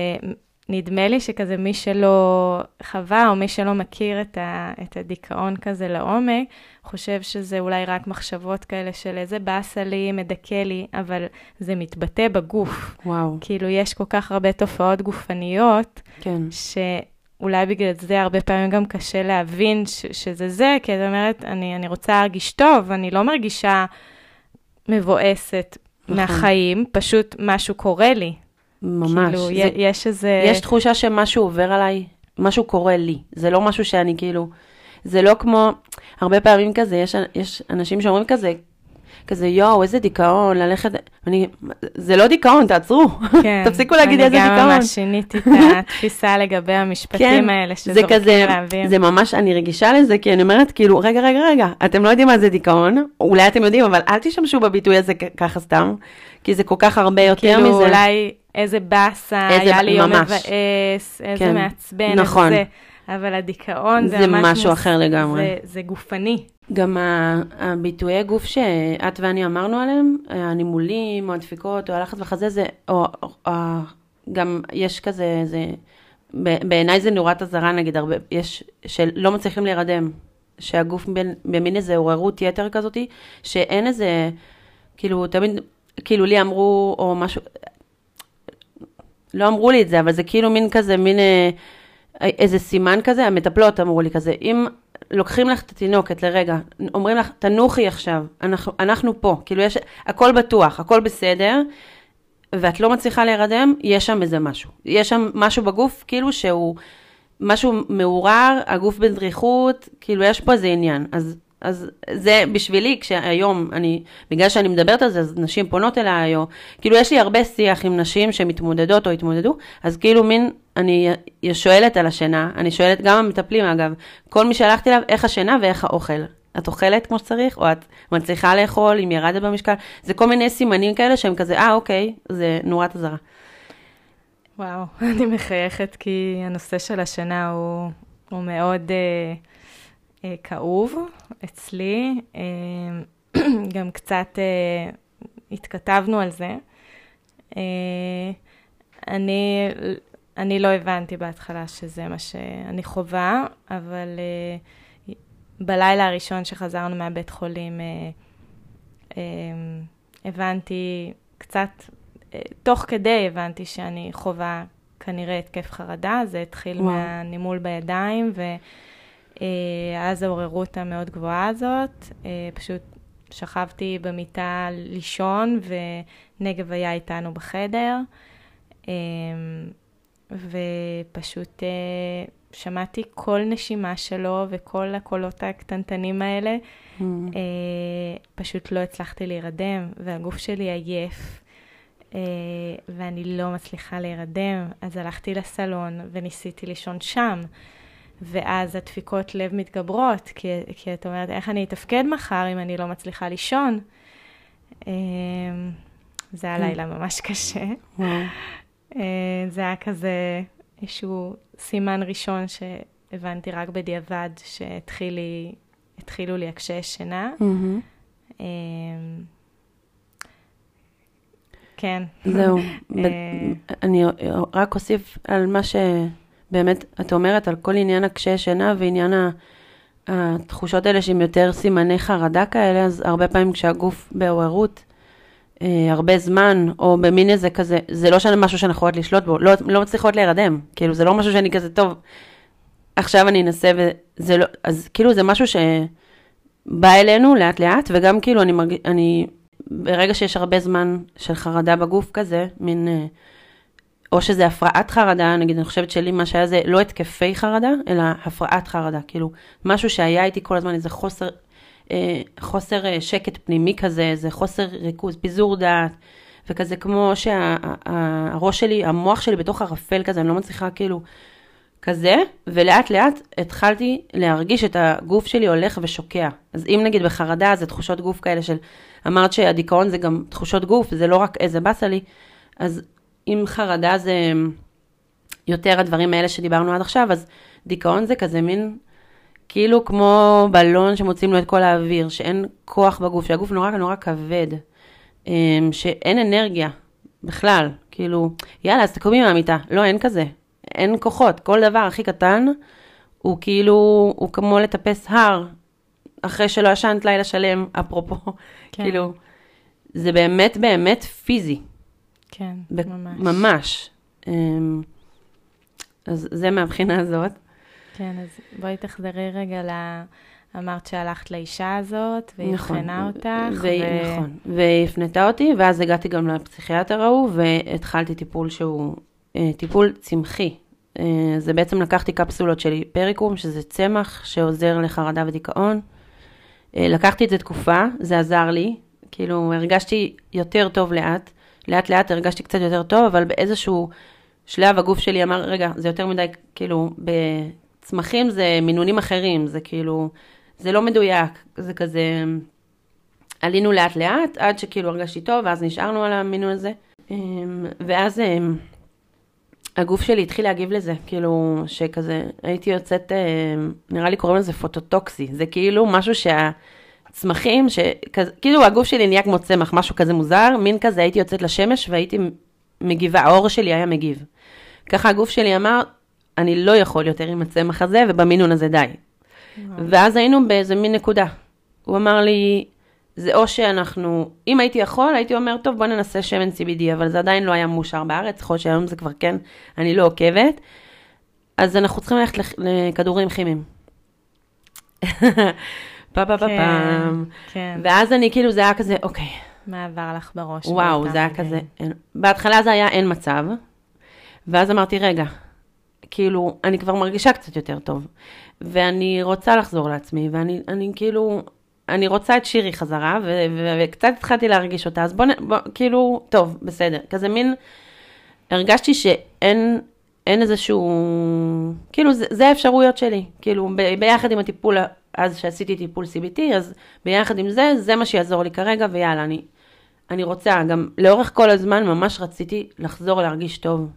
Speaker 1: נדמה לי שכזה מי שלא חווה או מי שלא מכיר את, ה, את הדיכאון כזה לעומק, חושב שזה אולי רק מחשבות כאלה של איזה באסה לי, מדכא לי, אבל זה מתבטא בגוף.
Speaker 2: וואו.
Speaker 1: כאילו, יש כל כך הרבה תופעות גופניות,
Speaker 2: כן.
Speaker 1: שאולי בגלל זה הרבה פעמים גם קשה להבין ש, שזה זה, כי את אומרת, אני, אני רוצה להרגיש טוב, אני לא מרגישה מבואסת
Speaker 2: נכון.
Speaker 1: מהחיים, פשוט משהו קורה לי.
Speaker 2: ממש.
Speaker 1: כאילו,
Speaker 2: זה.
Speaker 1: יש איזה...
Speaker 2: יש תחושה שמשהו עובר עליי, משהו קורה לי. זה לא משהו שאני כאילו, זה לא כמו, הרבה פעמים כזה, יש, יש אנשים שאומרים כזה, כזה, יואו, איזה דיכאון, ללכת, אני, זה לא דיכאון, תעצרו.
Speaker 1: כן,
Speaker 2: תפסיקו להגיד איזה
Speaker 1: אני גם
Speaker 2: דיכאון.
Speaker 1: ממש שיניתי את התפיסה לגבי המשפטים
Speaker 2: כן,
Speaker 1: האלה, שזורקים
Speaker 2: כזה,
Speaker 1: לאוויר.
Speaker 2: זה ממש, אני רגישה לזה, כי אני אומרת, כאילו, רגע, רגע, רגע, אתם לא יודעים מה זה דיכאון, אולי אתם יודעים, אבל אל תשתמשו בביטוי הזה ככה סתם, כי זה כל כך הרבה יותר
Speaker 1: כאילו,
Speaker 2: מזה.
Speaker 1: אולי איזה באסה, היה לי יום. מבאס, איזה
Speaker 2: כן,
Speaker 1: מעצבן,
Speaker 2: נכון.
Speaker 1: איזה זה. אבל הדיכאון זה,
Speaker 2: זה
Speaker 1: ממש
Speaker 2: משהו
Speaker 1: מוס-
Speaker 2: אחר לגמרי.
Speaker 1: זה, זה גופני.
Speaker 2: גם הביטויי גוף שאת ואני אמרנו עליהם, הנימולים, או הדפיקות, או הלחץ בחזה, זה, או, או, או גם יש כזה, זה, בעיניי זה נורת אזהרה, נגיד, הרבה, יש, שלא מצליחים להירדם, שהגוף במין איזה עוררות יתר כזאתי, שאין איזה, כאילו, תמיד, כאילו לי אמרו, או משהו, לא אמרו לי את זה, אבל זה כאילו מין כזה, מין אה, איזה סימן כזה, המטפלות אמרו לי כזה, אם לוקחים לך את התינוקת לרגע, אומרים לך, תנוחי עכשיו, אנחנו, אנחנו פה, כאילו יש, הכל בטוח, הכל בסדר, ואת לא מצליחה להירדם, יש שם איזה משהו. יש שם משהו בגוף, כאילו שהוא משהו מעורער, הגוף בדריכות, כאילו יש פה איזה עניין. אז, אז זה בשבילי, כשהיום, אני, בגלל שאני מדברת על זה, אז נשים פונות אליי, או כאילו יש לי הרבה שיח עם נשים שמתמודדות או התמודדו, אז כאילו מין, אני שואלת על השינה, אני שואלת גם המטפלים אגב, כל מי שהלכתי אליו, איך השינה ואיך האוכל. את אוכלת כמו שצריך, או את מצליחה לאכול, אם ירדת במשקל, זה כל מיני סימנים כאלה שהם כזה, אה, אוקיי, זה נורת אזהרה.
Speaker 1: וואו, אני מחייכת כי הנושא של השינה הוא, הוא מאוד אה, כאוב אצלי. אה, גם קצת אה, התכתבנו על זה. אה, אני, אני לא הבנתי בהתחלה שזה מה שאני חווה, אבל אה, בלילה הראשון שחזרנו מהבית חולים, אה, אה, הבנתי קצת אה, תוך כדי הבנתי שאני חווה כנראה התקף חרדה, זה התחיל
Speaker 2: וואו.
Speaker 1: מהנימול בידיים, ואז העוררות המאוד גבוהה הזאת, אה, פשוט שכבתי במיטה לישון, ונגב היה איתנו בחדר, אה, ופשוט אה, שמעתי כל נשימה שלו וכל הקולות הקטנטנים האלה,
Speaker 2: Mm.
Speaker 1: אה, פשוט לא הצלחתי להירדם, והגוף שלי עייף. אה, ואני לא מצליחה להירדם, אז הלכתי לסלון וניסיתי לישון שם. ואז הדפיקות לב מתגברות, כי, כי את אומרת, איך אני אתפקד מחר אם אני לא מצליחה לישון? אה, זה היה
Speaker 2: כן.
Speaker 1: לילה ממש קשה. אה, זה היה כזה איזשהו סימן ראשון שהבנתי רק בדיעבד שהתחילו לי, הקשיי שינה. אה, כן.
Speaker 2: זהו.
Speaker 1: אה,
Speaker 2: אני רק אוסיף על מה שבאמת את אומרת, על כל עניין הקשיי שינה ועניין התחושות האלה שהם יותר סימני חרדה כאלה, אז הרבה פעמים כשהגוף בעוררות, אה, הרבה זמן, או במין איזה כזה, זה לא שאני משהו שאנחנו יכולות לשלוט בו, לא, לא מצליחות להירדם, כאילו זה לא משהו שאני כזה, טוב, עכשיו אני אנסה וזה לא, אז כאילו זה משהו שבא אלינו לאט לאט, וגם כאילו אני מרגיש, אני, ברגע שיש הרבה זמן של חרדה בגוף כזה, מין, אה, או שזה הפרעת חרדה, נגיד, אני חושבת שלי מה שהיה זה לא התקפי חרדה, אלא הפרעת חרדה, כאילו, משהו שהיה איתי כל הזמן, איזה חוסר, אה, חוסר אה, שקט פנימי כזה, איזה חוסר ריכוז, פיזור דעת, וכזה כמו שהראש שלי, המוח שלי בתוך ערפל כזה, אני לא מצליחה כאילו, כזה, ולאט לאט התחלתי להרגיש את הגוף שלי הולך ושוקע. אז אם נגיד בחרדה זה תחושות גוף כאלה של, אמרת שהדיכאון זה גם תחושות גוף, זה לא רק איזה באסה לי, אז אם חרדה זה יותר הדברים האלה שדיברנו עד עכשיו, אז דיכאון זה כזה מין, כאילו כמו בלון שמוצאים לו את כל האוויר, שאין כוח בגוף, שהגוף נורא נורא כבד, אמ, שאין אנרגיה בכלל, כאילו, יאללה, אז תקומי מהמיטה. לא, אין כזה. אין כוחות, כל דבר הכי קטן, הוא כאילו, הוא כמו לטפס הר, אחרי שלא ישנת לילה שלם, אפרופו,
Speaker 1: כן.
Speaker 2: כאילו, זה באמת באמת פיזי.
Speaker 1: כן,
Speaker 2: ב-
Speaker 1: ממש.
Speaker 2: ממש. אמ, אז זה מהבחינה הזאת.
Speaker 1: כן, אז בואי תחזרי רגע ל... אמרת שהלכת לאישה הזאת, והיא אבחנה אותך.
Speaker 2: והיא, נכון. והיא הפנתה אותי, ואז הגעתי גם לפסיכיאטר ההוא, והתחלתי טיפול שהוא אה, טיפול צמחי. אה, זה בעצם לקחתי קפסולות של היפריקום, שזה צמח שעוזר לחרדה ודיכאון. אה, לקחתי את זה תקופה, זה עזר לי, כאילו הרגשתי יותר טוב לאט, לאט לאט הרגשתי קצת יותר טוב, אבל באיזשהו שלב הגוף שלי אמר, רגע, זה יותר מדי, כאילו, בצמחים זה מינונים אחרים, זה כאילו, זה לא מדויק, זה כזה, עלינו לאט לאט, עד שכאילו הרגשתי טוב, ואז נשארנו על המינון הזה, אמ, ואז אמ, הגוף שלי התחיל להגיב לזה, כאילו, שכזה, הייתי יוצאת, אמ, נראה לי קוראים לזה פוטוטוקסי, זה כאילו משהו שה... צמחים, שכזה, כאילו הגוף שלי נהיה כמו צמח, משהו כזה מוזר, מין כזה הייתי יוצאת לשמש והייתי מגיבה, העור שלי היה מגיב. ככה הגוף שלי אמר, אני לא יכול יותר עם הצמח הזה, ובמינון הזה די. ואז היינו באיזה מין נקודה. הוא אמר לי, זה או שאנחנו, אם הייתי יכול, הייתי אומר, טוב, בוא ננסה שמן CBD, אבל זה עדיין לא היה מאושר בארץ, יכול להיות שהיום זה כבר כן, אני לא עוקבת. אז אנחנו צריכים ללכת לכ- לכדורים כימיים. פה פה פה
Speaker 1: כן,
Speaker 2: פעם.
Speaker 1: כן.
Speaker 2: ואז אני כאילו, זה היה כזה, אוקיי,
Speaker 1: מה עבר לך בראש?
Speaker 2: וואו, זה היה
Speaker 1: רגעים?
Speaker 2: כזה, אין, בהתחלה זה היה אין מצב, ואז אמרתי, רגע, כאילו, אני כבר מרגישה קצת יותר טוב, ואני רוצה לחזור לעצמי, ואני אני כאילו, אני רוצה את שירי חזרה, ו- ו- וקצת התחלתי להרגיש אותה, אז בוא, בוא, כאילו, טוב, בסדר, כזה מין, הרגשתי שאין אין איזשהו, כאילו, זה, זה האפשרויות שלי, כאילו, ב- ביחד עם הטיפול, אז שעשיתי טיפול CBT, אז ביחד עם זה, זה מה שיעזור לי כרגע, ויאללה, אני, אני רוצה, גם לאורך כל הזמן ממש רציתי לחזור להרגיש טוב.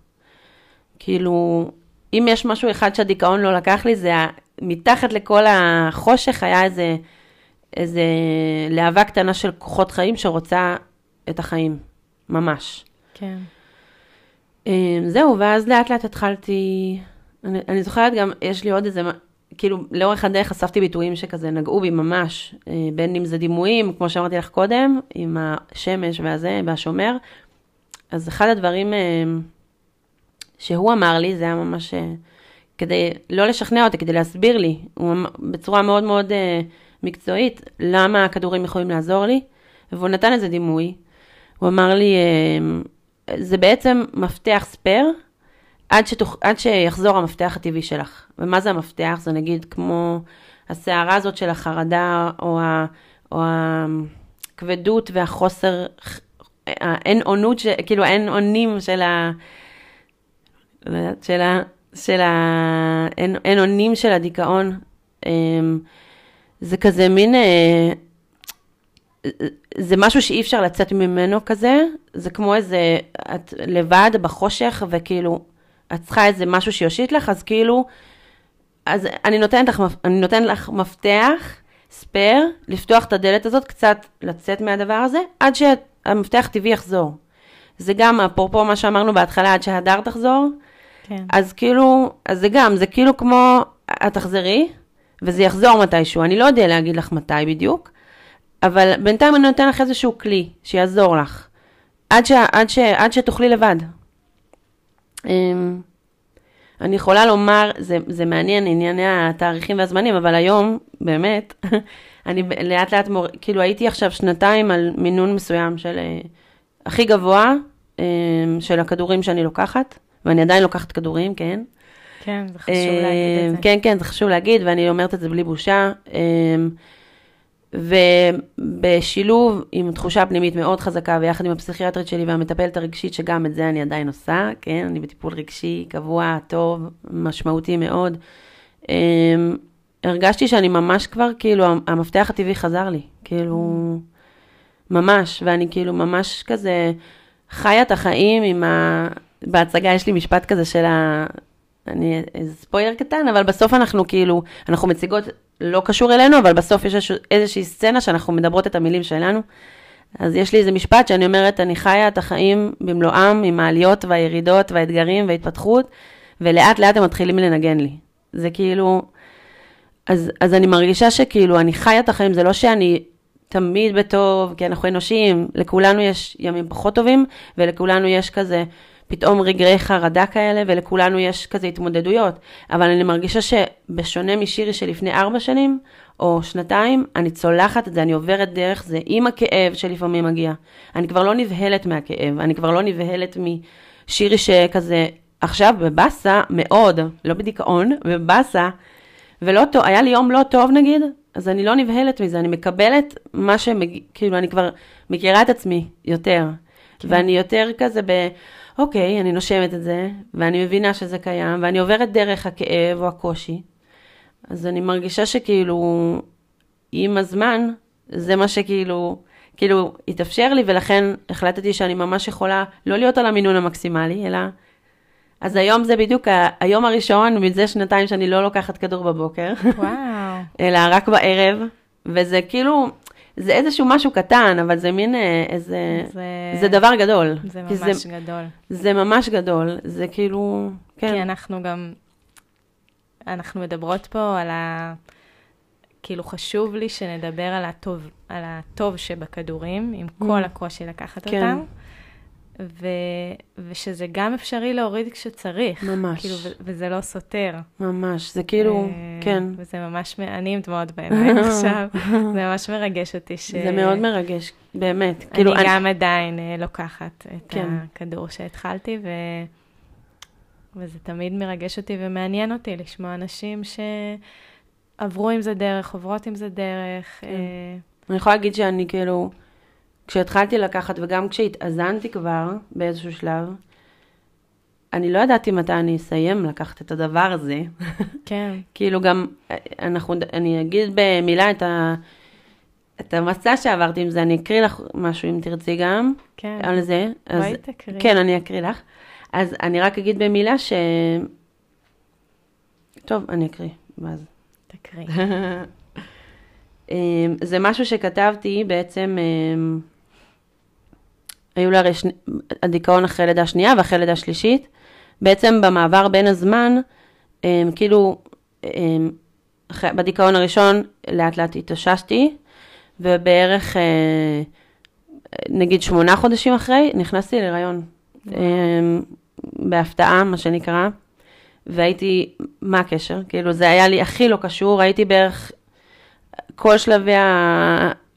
Speaker 2: כאילו, אם יש משהו אחד שהדיכאון לא לקח לי, זה מתחת לכל החושך היה איזה, איזה להבה קטנה של כוחות חיים שרוצה את החיים, ממש.
Speaker 1: כן.
Speaker 2: אה, זהו, ואז לאט לאט התחלתי, אני, אני זוכרת גם, יש לי עוד איזה, כאילו, לאורך הדרך אספתי ביטויים שכזה נגעו בי ממש, אה, בין אם זה דימויים, כמו שאמרתי לך קודם, עם השמש והזה, והשומר. אז אחד הדברים אה, שהוא אמר לי, זה היה ממש אה, כדי לא לשכנע אותי, כדי להסביר לי, הוא אמר, בצורה מאוד מאוד מקצועית, למה הכדורים יכולים לעזור לי, והוא נתן איזה דימוי. הוא אמר לי, זה בעצם מפתח ספייר, עד, שתוכ... עד שיחזור המפתח הטבעי שלך. ומה זה המפתח? זה נגיד כמו הסערה הזאת של החרדה, או, ה... או הכבדות והחוסר, האין אונות, ש... כאילו האין אונים של ה... לא של ה... של ה... אין, אין אונים של הדיכאון. אמ, זה כזה מין... אה, זה משהו שאי אפשר לצאת ממנו כזה, זה כמו איזה, את לבד בחושך, וכאילו, את צריכה איזה משהו שיושיט לך, אז כאילו, אז אני נותנת לך, אני נותנת לך מפתח, ספייר, לפתוח את הדלת הזאת, קצת לצאת מהדבר הזה, עד שהמפתח הטבעי יחזור. זה גם, אפרופו מה שאמרנו בהתחלה, עד שההדר תחזור,
Speaker 1: כן.
Speaker 2: אז כאילו, אז זה גם, זה כאילו כמו, את תחזרי, וזה יחזור מתישהו, אני לא יודע להגיד לך מתי בדיוק, אבל בינתיים אני נותן לך איזשהו כלי שיעזור לך, עד, ש, עד, ש, עד שתוכלי לבד. אמ, אני יכולה לומר, זה, זה מעניין ענייני התאריכים והזמנים, אבל היום, באמת, אני לאט לאט, מור... כאילו הייתי עכשיו שנתיים על מינון מסוים של אה, הכי גבוה אה, של הכדורים שאני לוקחת, ואני עדיין לוקחת כדורים, כן.
Speaker 1: כן, זה חשוב להגיד את זה.
Speaker 2: כן, כן, זה חשוב להגיד, ואני אומרת את זה בלי בושה. ובשילוב עם תחושה פנימית מאוד חזקה, ויחד עם הפסיכיאטרית שלי והמטפלת הרגשית, שגם את זה אני עדיין עושה, כן, אני בטיפול רגשי קבוע, טוב, משמעותי מאוד. אה, הרגשתי שאני ממש כבר, כאילו, המפתח הטבעי חזר לי, כאילו, ממש, ואני כאילו ממש כזה חיה את החיים עם ה... בהצגה יש לי משפט כזה של ה... אני איזה ספוילר קטן, אבל בסוף אנחנו כאילו, אנחנו מציגות, לא קשור אלינו, אבל בסוף יש איזוש- איזושהי סצנה שאנחנו מדברות את המילים שלנו. אז יש לי איזה משפט שאני אומרת, אני חיה את החיים במלואם, עם העליות והירידות והאתגרים וההתפתחות, ולאט לאט הם מתחילים לנגן לי. זה כאילו, אז, אז אני מרגישה שכאילו אני חיה את החיים, זה לא שאני תמיד בטוב, כי אנחנו אנושיים, לכולנו יש ימים פחות טובים, ולכולנו יש כזה פתאום רגעי חרדה כאלה, ולכולנו יש כזה התמודדויות. אבל אני מרגישה שבשונה משירי שלפני ארבע שנים, או שנתיים, אני צולחת את זה, אני עוברת דרך זה עם הכאב שלפעמים מגיע. אני כבר לא נבהלת מהכאב, אני כבר לא נבהלת משירי שכזה, עכשיו בבאסה מאוד, לא בדיכאון, בבאסה, ולא טוב, היה לי יום לא טוב נגיד, אז אני לא נבהלת מזה, אני מקבלת מה שמגיע, כאילו אני כבר מכירה את עצמי יותר, כן. ואני יותר כזה ב... אוקיי, אני נושמת את זה, ואני מבינה שזה קיים, ואני עוברת דרך הכאב או הקושי, אז אני מרגישה שכאילו, עם הזמן, זה מה שכאילו, כאילו, התאפשר לי, ולכן החלטתי שאני ממש יכולה לא להיות על המינון המקסימלי, אלא... אז היום זה בדיוק היום הראשון, מזה שנתיים שאני לא לוקחת כדור בבוקר.
Speaker 1: וואו.
Speaker 2: אלא רק בערב, וזה כאילו, זה איזשהו משהו קטן, אבל זה מין אה, איזה, זה, זה דבר גדול.
Speaker 1: זה ממש זה, גדול.
Speaker 2: זה ממש גדול, זה כאילו, כן.
Speaker 1: כי אנחנו גם, אנחנו מדברות פה על ה... כאילו חשוב לי שנדבר על הטוב, על הטוב שבכדורים, עם mm. כל הקושי לקחת כן. אותם. ו, ושזה גם אפשרי להוריד כשצריך.
Speaker 2: ממש.
Speaker 1: כאילו, ו, וזה לא סותר.
Speaker 2: ממש, זה כאילו, אה, כן.
Speaker 1: וזה ממש, אני עם דמעות בעיניים עכשיו, זה ממש מרגש אותי ש...
Speaker 2: זה מאוד מרגש, באמת.
Speaker 1: אני כאילו, גם אני... עדיין אה, לוקחת את כן. הכדור שהתחלתי, ו... וזה תמיד מרגש אותי ומעניין אותי לשמוע אנשים שעברו עם זה דרך, עוברות עם זה דרך. כן. אה...
Speaker 2: אני יכולה להגיד שאני כאילו... כשהתחלתי לקחת, וגם כשהתאזנתי כבר באיזשהו שלב, אני לא ידעתי מתי אני אסיים לקחת את הדבר הזה.
Speaker 1: כן.
Speaker 2: כאילו גם, אנחנו, אני אגיד במילה את, ה, את המסע שעברתי עם זה, אני אקריא לך משהו אם תרצי גם.
Speaker 1: כן.
Speaker 2: על זה.
Speaker 1: בואי תקריא.
Speaker 2: כן, אני אקריא לך. אז אני רק אגיד במילה ש... טוב, אני אקריא, ואז.
Speaker 1: תקריא.
Speaker 2: אמ, זה משהו שכתבתי בעצם... אמ, היו לה שני, הדיכאון אחרי לידה שנייה ואחרי לידה שלישית. בעצם במעבר בין הזמן, הם, כאילו, הם, אחרי, בדיכאון הראשון לאט לאט התאוששתי, ובערך, אה, נגיד שמונה חודשים אחרי, נכנסתי להיריון. בהפתעה, מה שנקרא, והייתי, מה הקשר? כאילו, זה היה לי הכי לא קשור, הייתי בערך כל שלבי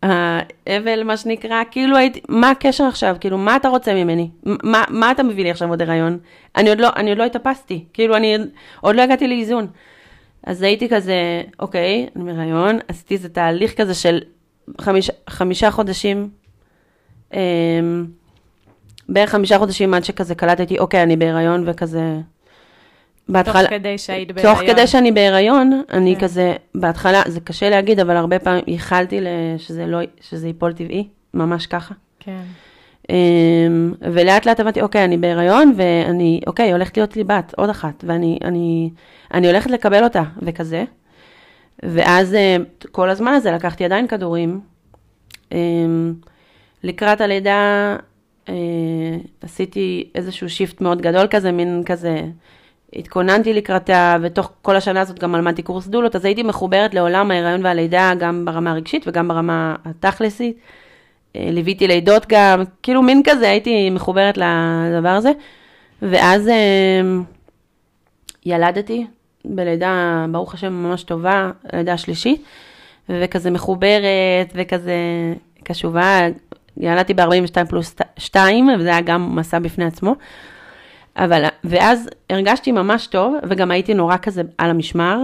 Speaker 2: האבל, מה שנקרא, כאילו הייתי, מה הקשר עכשיו? כאילו, מה אתה רוצה ממני? מה, מה אתה מביא לי עכשיו עוד הריון? אני עוד לא, אני עוד לא התאפסתי, כאילו, אני עוד לא הגעתי לאיזון. אז הייתי כזה, אוקיי, אני בהריון, עשיתי איזה תהליך כזה של חמיש, חמישה חודשים, אה, בערך חמישה חודשים עד שכזה קלטתי, אוקיי, אני בהיריון וכזה,
Speaker 1: בהתחלה, תוך כדי שהיית בהיריון.
Speaker 2: תוך כדי שאני בהיריון, אני כן. כזה, בהתחלה, זה קשה להגיד, אבל הרבה פעמים ייחלתי שזה, לא, שזה ייפול טבעי, ממש ככה.
Speaker 1: כן.
Speaker 2: Um, ולאט לאט אמרתי, אוקיי, אני בהיריון, ואני, אוקיי, הולכת להיות לי בת, עוד אחת, ואני אני, אני הולכת לקבל אותה, וכזה. ואז uh, כל הזמן הזה לקחתי עדיין כדורים. Um, לקראת הלידה uh, עשיתי איזשהו שיפט מאוד גדול כזה, מין כזה התכוננתי לקראתה, ותוך כל השנה הזאת גם למדתי קורס דולות, אז הייתי מחוברת לעולם ההיריון והלידה גם ברמה הרגשית וגם ברמה התכלסית. אה, ליוויתי לידות גם, כאילו מין כזה, הייתי מחוברת לדבר הזה. ואז אה, ילדתי בלידה, ברוך השם, ממש טובה, לידה שלישית, וכזה מחוברת וכזה קשובה. ילדתי ב-42 פלוס 2, וזה היה גם מסע בפני עצמו. אבל, ואז הרגשתי ממש טוב, וגם הייתי נורא כזה על המשמר.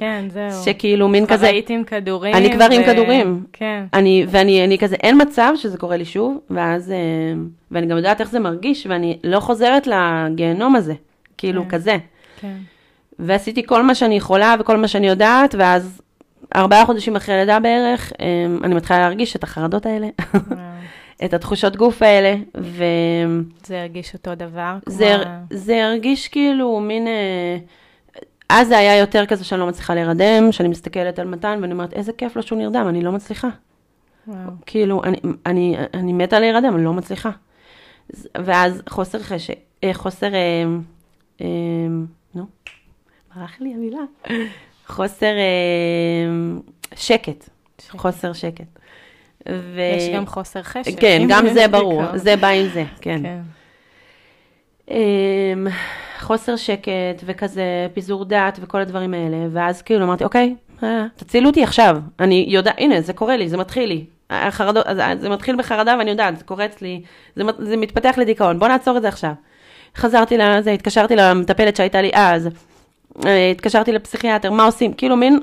Speaker 1: כן, זהו.
Speaker 2: שכאילו מין כזה...
Speaker 1: כבר הייתי עם כדורים.
Speaker 2: אני כבר ו... עם כדורים.
Speaker 1: כן.
Speaker 2: אני, ואני אני כזה, אין מצב שזה קורה לי שוב, ואז, אה, ואני גם יודעת איך זה מרגיש, ואני לא חוזרת לגיהנום הזה, כאילו כן. כזה.
Speaker 1: כן.
Speaker 2: ועשיתי כל מה שאני יכולה וכל מה שאני יודעת, ואז ארבעה חודשים אחרי לידה בערך, אה, אני מתחילה להרגיש את החרדות האלה. את התחושות גוף האלה, ו...
Speaker 1: זה הרגיש אותו דבר?
Speaker 2: זה, כמו... זה הרגיש כאילו מין... אה, אז זה היה יותר כזה שאני לא מצליחה להירדם, שאני מסתכלת על מתן ואני אומרת, איזה כיף לו שהוא נרדם, אני לא מצליחה. וואו. כאילו, אני, אני, אני מתה להירדם, אני לא מצליחה. ואז חוסר חשק, אה, חוסר, אה, נו, ברח לי המילה. חוסר שקט, חוסר שקט.
Speaker 1: ו... יש גם חוסר חשק.
Speaker 2: כן, גם זה ברור, זה בא עם זה, כן. כן. Um, חוסר שקט וכזה פיזור דעת וכל הדברים האלה, ואז כאילו אמרתי, אוקיי, אה, תצילו אותי עכשיו, אני יודעת, הנה, זה קורה לי, זה מתחיל לי. החרדות, זה מתחיל בחרדה ואני יודעת, זה קורה אצלי, זה, זה מתפתח לדיכאון, בוא נעצור את זה עכשיו. חזרתי לזה, התקשרתי למטפלת שהייתה לי אז, אה, התקשרתי לפסיכיאטר, מה עושים? כאילו מין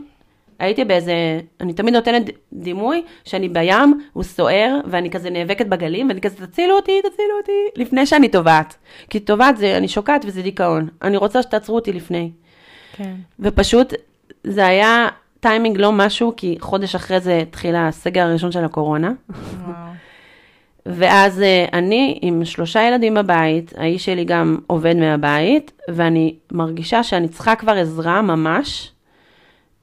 Speaker 2: הייתי באיזה, אני תמיד נותנת דימוי שאני בים, הוא סוער, ואני כזה נאבקת בגלים, ואני כזה, תצילו אותי, תצילו אותי, לפני שאני טובעת. כי טובעת זה, אני שוקעת וזה דיכאון. אני רוצה שתעצרו אותי לפני. כן. ופשוט, זה היה טיימינג לא משהו, כי חודש אחרי זה התחיל הסגר הראשון של הקורונה. ואז אה, אני עם שלושה ילדים בבית, האיש שלי גם עובד מהבית, ואני מרגישה שאני צריכה כבר עזרה ממש.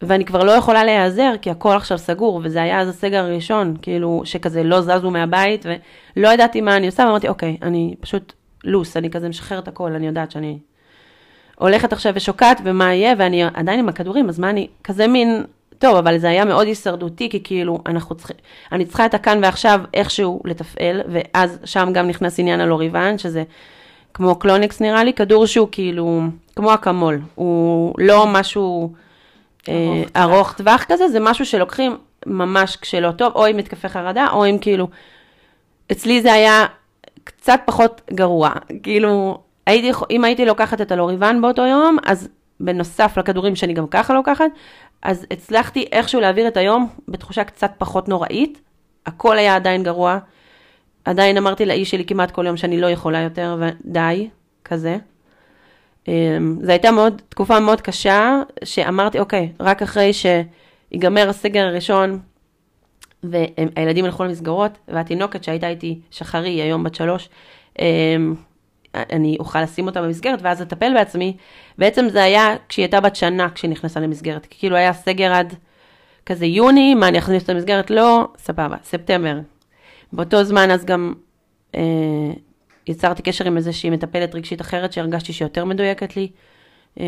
Speaker 2: ואני כבר לא יכולה להיעזר, כי הכל עכשיו סגור, וזה היה אז הסגר הראשון, כאילו, שכזה לא זזו מהבית, ולא ידעתי מה אני עושה, ואמרתי, אוקיי, אני פשוט לוס, אני כזה משחררת הכל, אני יודעת שאני הולכת עכשיו ושוקעת, ומה יהיה, ואני עדיין עם הכדורים, אז מה אני, כזה מין, טוב, אבל זה היה מאוד הישרדותי, כי כאילו, אנחנו צריכים, אני צריכה את הכאן ועכשיו איכשהו לתפעל, ואז שם גם נכנס עניין הלוריבן, שזה כמו קלוניקס נראה לי, כדור שהוא כאילו, כמו אקמול, הוא לא משהו... אה, ארוך טווח כזה, זה משהו שלוקחים ממש כשלא טוב, או עם התקפי חרדה, או עם כאילו, אצלי זה היה קצת פחות גרוע, כאילו, הייתי, אם הייתי לוקחת את הלוריבן באותו יום, אז בנוסף לכדורים שאני גם ככה לוקחת, אז הצלחתי איכשהו להעביר את היום בתחושה קצת פחות נוראית, הכל היה עדיין גרוע, עדיין אמרתי לאיש שלי כמעט כל יום שאני לא יכולה יותר, ודי, כזה. אמ, זו הייתה מאוד, תקופה מאוד קשה, שאמרתי, אוקיי, רק אחרי שיגמר הסגר הראשון, והילדים הלכו למסגרות, והתינוקת שהייתה איתי, שחרי, היום בת שלוש, אמ, אני אוכל לשים אותה במסגרת, ואז לטפל בעצמי. בעצם זה היה כשהיא הייתה בת שנה, כשהיא נכנסה למסגרת. כאילו היה סגר עד כזה יוני, מה, אני אכניס את המסגרת? לא, סבבה, ספטמבר. באותו זמן אז גם אה, יצרתי קשר עם איזושהי מטפלת רגשית אחרת שהרגשתי שיותר מדויקת לי. Um,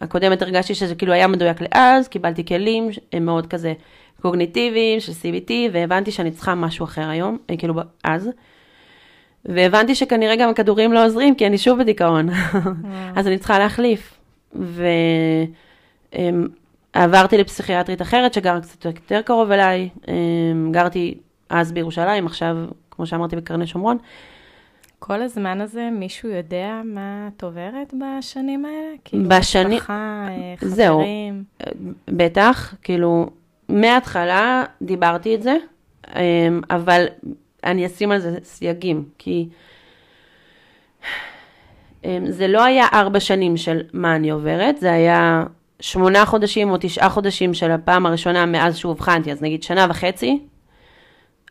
Speaker 2: הקודמת הרגשתי שזה כאילו היה מדויק לאז, קיבלתי כלים הם מאוד כזה קוגניטיביים של CBT, והבנתי שאני צריכה משהו אחר היום, אה, כאילו אז. והבנתי שכנראה גם הכדורים לא עוזרים, כי אני שוב בדיכאון. אז אני צריכה להחליף. ועברתי um, לפסיכיאטרית אחרת שגרה קצת יותר קרוב אליי. Um, גרתי אז בירושלים, עכשיו, כמו שאמרתי, בקרני שומרון.
Speaker 1: כל הזמן הזה מישהו יודע מה את עוברת בשנים האלה?
Speaker 2: כאילו, בשנים... משפחה, אה, חברים? זהו, בטח, כאילו, מההתחלה דיברתי את זה, אמ, אבל אני אשים על זה סייגים, כי אמ, זה לא היה ארבע שנים של מה אני עוברת, זה היה שמונה חודשים או תשעה חודשים של הפעם הראשונה מאז שאובחנתי, אז נגיד שנה וחצי,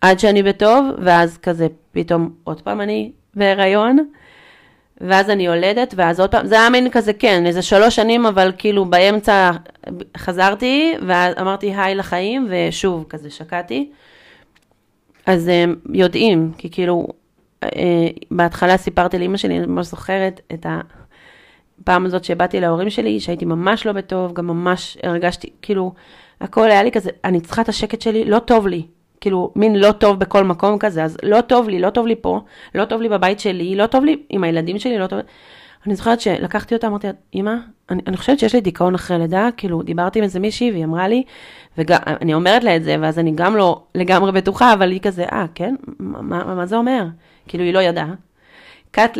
Speaker 2: עד שאני בטוב, ואז כזה פתאום עוד פעם אני בהיריון, ואז אני יולדת, ואז עוד פעם, זה היה מין כזה, כן, איזה שלוש שנים, אבל כאילו באמצע חזרתי, ואז אמרתי היי לחיים, ושוב, כזה שקעתי. אז הם יודעים, כי כאילו, אה, בהתחלה סיפרתי לאמא שלי, אני ממש זוכרת את הפעם הזאת שבאתי להורים שלי, שהייתי ממש לא בטוב, גם ממש הרגשתי, כאילו, הכל היה לי כזה, אני צריכה את השקט שלי, לא טוב לי. כאילו, מין לא טוב בכל מקום כזה, אז לא טוב לי, לא טוב לי פה, לא טוב לי בבית שלי, לא טוב לי עם הילדים שלי, לא טוב... אני זוכרת שלקחתי אותה, אמרתי אמא, אני, אני חושבת שיש לי דיכאון אחרי לידה, כאילו, דיברתי עם איזה מישהי והיא אמרה לי, ואני אומרת לה את זה, ואז אני גם לא לגמרי בטוחה, אבל היא כזה, אה, כן? מה, מה, מה זה אומר? כאילו, היא לא ידעה. קאט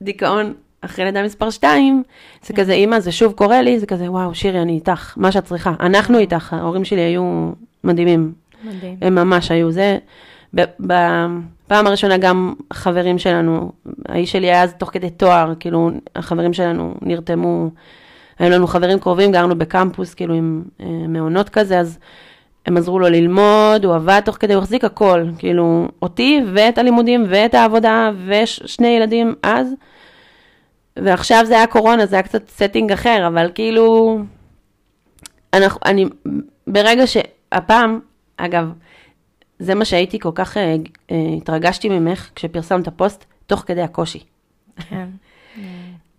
Speaker 2: לדיכאון אחרי לידה מספר 2, זה. כזה, אמא, זה שוב קורה לי, זה כזה, וואו, שירי, אני איתך, מה שאת צריכה. אנחנו איתך, ההורים שלי היו מדהימים. מדהים. הם ממש היו זה. בפעם הראשונה גם חברים שלנו, האיש שלי היה אז תוך כדי תואר, כאילו החברים שלנו נרתמו, היו לנו חברים קרובים, גרנו בקמפוס, כאילו עם אה, מעונות כזה, אז הם עזרו לו ללמוד, הוא עבד תוך כדי, הוא החזיק הכל, כאילו אותי ואת הלימודים ואת העבודה ושני ילדים אז. ועכשיו זה היה קורונה, זה היה קצת setting אחר, אבל כאילו, אנחנו, אני, ברגע שהפעם אגב, זה מה שהייתי כל כך, אה, אה, התרגשתי ממך כשפרסמת פוסט, תוך כדי הקושי. כן.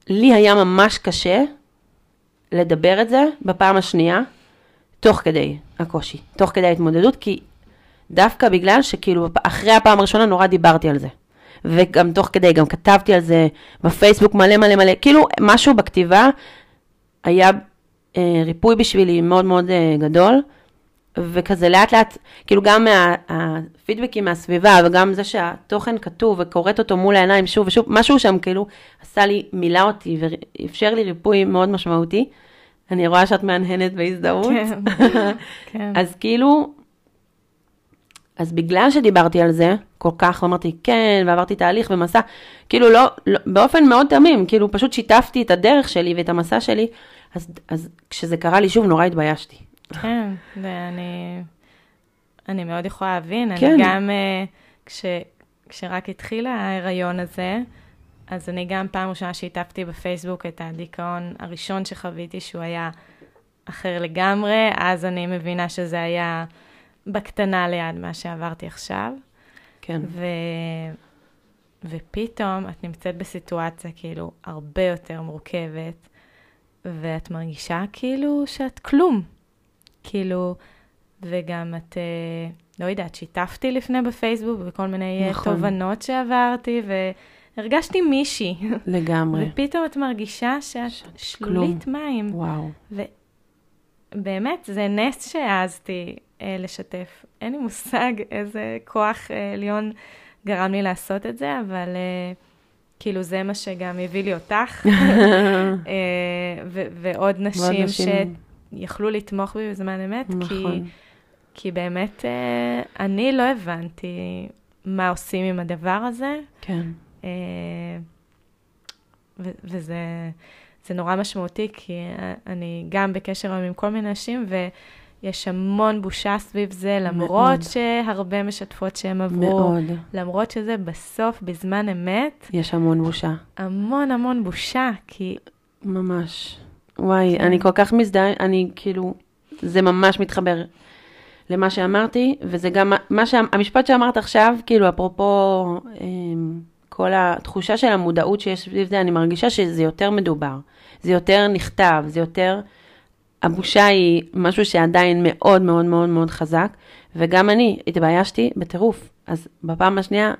Speaker 2: לי היה ממש קשה לדבר את זה בפעם השנייה, תוך כדי הקושי, תוך כדי ההתמודדות, כי דווקא בגלל שכאילו אחרי הפעם הראשונה נורא דיברתי על זה. וגם תוך כדי, גם כתבתי על זה בפייסבוק מלא מלא מלא, כאילו משהו בכתיבה היה אה, ריפוי בשבילי מאוד מאוד אה, גדול, וכזה לאט לאט, כאילו גם מהפידבקים מה, מהסביבה וגם זה שהתוכן כתוב וקוראת אותו מול העיניים שוב ושוב, משהו שם כאילו עשה לי, מילא אותי ואפשר לי ריפוי מאוד משמעותי. אני רואה שאת מהנהנת בהזדהות. כן, כן. אז כאילו, אז בגלל שדיברתי על זה, כל כך אמרתי כן, ועברתי תהליך ומסע, כאילו לא, לא, באופן מאוד תמים, כאילו פשוט שיתפתי את הדרך שלי ואת המסע שלי, אז, אז כשזה קרה לי שוב, נורא התביישתי.
Speaker 1: כן, ואני אני מאוד יכולה להבין, כן. אני גם, uh, כש, כשרק התחיל ההיריון הזה, אז אני גם פעם ראשונה שיתפתי בפייסבוק את הדיכאון הראשון שחוויתי, שהוא היה אחר לגמרי, אז אני מבינה שזה היה בקטנה ליד מה שעברתי עכשיו.
Speaker 2: כן. ו...
Speaker 1: ופתאום את נמצאת בסיטואציה כאילו הרבה יותר מורכבת, ואת מרגישה כאילו שאת כלום. כאילו, וגם את, אה, לא יודעת, שיתפתי לפני בפייסבוק בכל מיני אה, נכון. תובנות שעברתי, והרגשתי מישהי.
Speaker 2: לגמרי.
Speaker 1: ופתאום את מרגישה שאת. שלולית כלום. מים.
Speaker 2: וואו.
Speaker 1: ובאמת, זה נס שהעזתי אה, לשתף. אין לי מושג איזה כוח אה, עליון גרם לי לעשות את זה, אבל אה, כאילו זה מה שגם הביא לי אותך, אה, ו- ועוד נשים, שיכלו לתמוך בי בזמן אמת, נכון. כי, כי באמת אה, אני לא הבנתי מה עושים עם הדבר הזה.
Speaker 2: כן. אה,
Speaker 1: ו- וזה זה נורא משמעותי, כי אני גם בקשר עם כל מיני נשים, ו... יש המון בושה סביב זה, למרות מאוד. שהרבה משתפות שהן עברו. מאוד. למרות שזה בסוף, בזמן אמת.
Speaker 2: יש המון בושה.
Speaker 1: המון המון בושה, כי...
Speaker 2: ממש. וואי, כן. אני כל כך מזדהה, אני כאילו, זה ממש מתחבר למה שאמרתי, וזה גם מה שה... המשפט שאמרת עכשיו, כאילו, אפרופו אמ, כל התחושה של המודעות שיש סביב זה, אני מרגישה שזה יותר מדובר. זה יותר נכתב, זה יותר... הבושה היא משהו שעדיין מאוד מאוד מאוד מאוד חזק, וגם אני התביישתי בטירוף. אז בפעם השנייה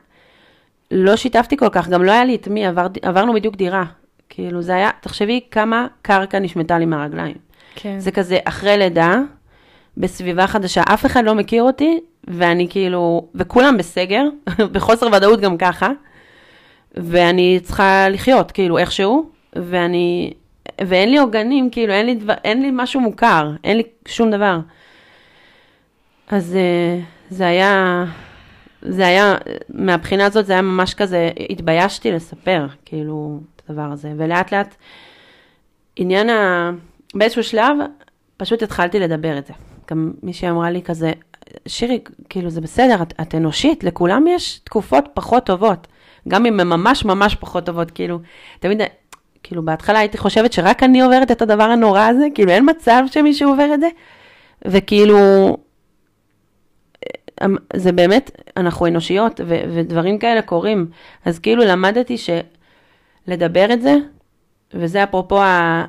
Speaker 2: לא שיתפתי כל כך, גם לא היה לי את מי, עבר, עברנו בדיוק דירה. כאילו זה היה, תחשבי כמה קרקע נשמטה לי מהרגליים. כן. זה כזה אחרי לידה, בסביבה חדשה, אף אחד לא מכיר אותי, ואני כאילו, וכולם בסגר, בחוסר ודאות גם ככה, ואני צריכה לחיות, כאילו, איכשהו, ואני ואין לי עוגנים, כאילו, אין לי, דבר, אין לי משהו מוכר, אין לי שום דבר. אז אה, זה היה, זה היה, מהבחינה הזאת זה היה ממש כזה, התביישתי לספר, כאילו, הדבר הזה. ולאט לאט, עניין ה... באיזשהו שלב, פשוט התחלתי לדבר את זה. גם מישהי אמרה לי כזה, שירי, כאילו, זה בסדר, את, את אנושית, לכולם יש תקופות פחות טובות. גם אם הן ממש ממש פחות טובות, כאילו, תמיד כאילו, בהתחלה הייתי חושבת שרק אני עוברת את הדבר הנורא הזה, כאילו, אין מצב שמישהו עובר את זה. וכאילו, אמ, זה באמת, אנחנו אנושיות, ו- ודברים כאלה קורים. אז כאילו למדתי שלדבר את זה, וזה אפרופו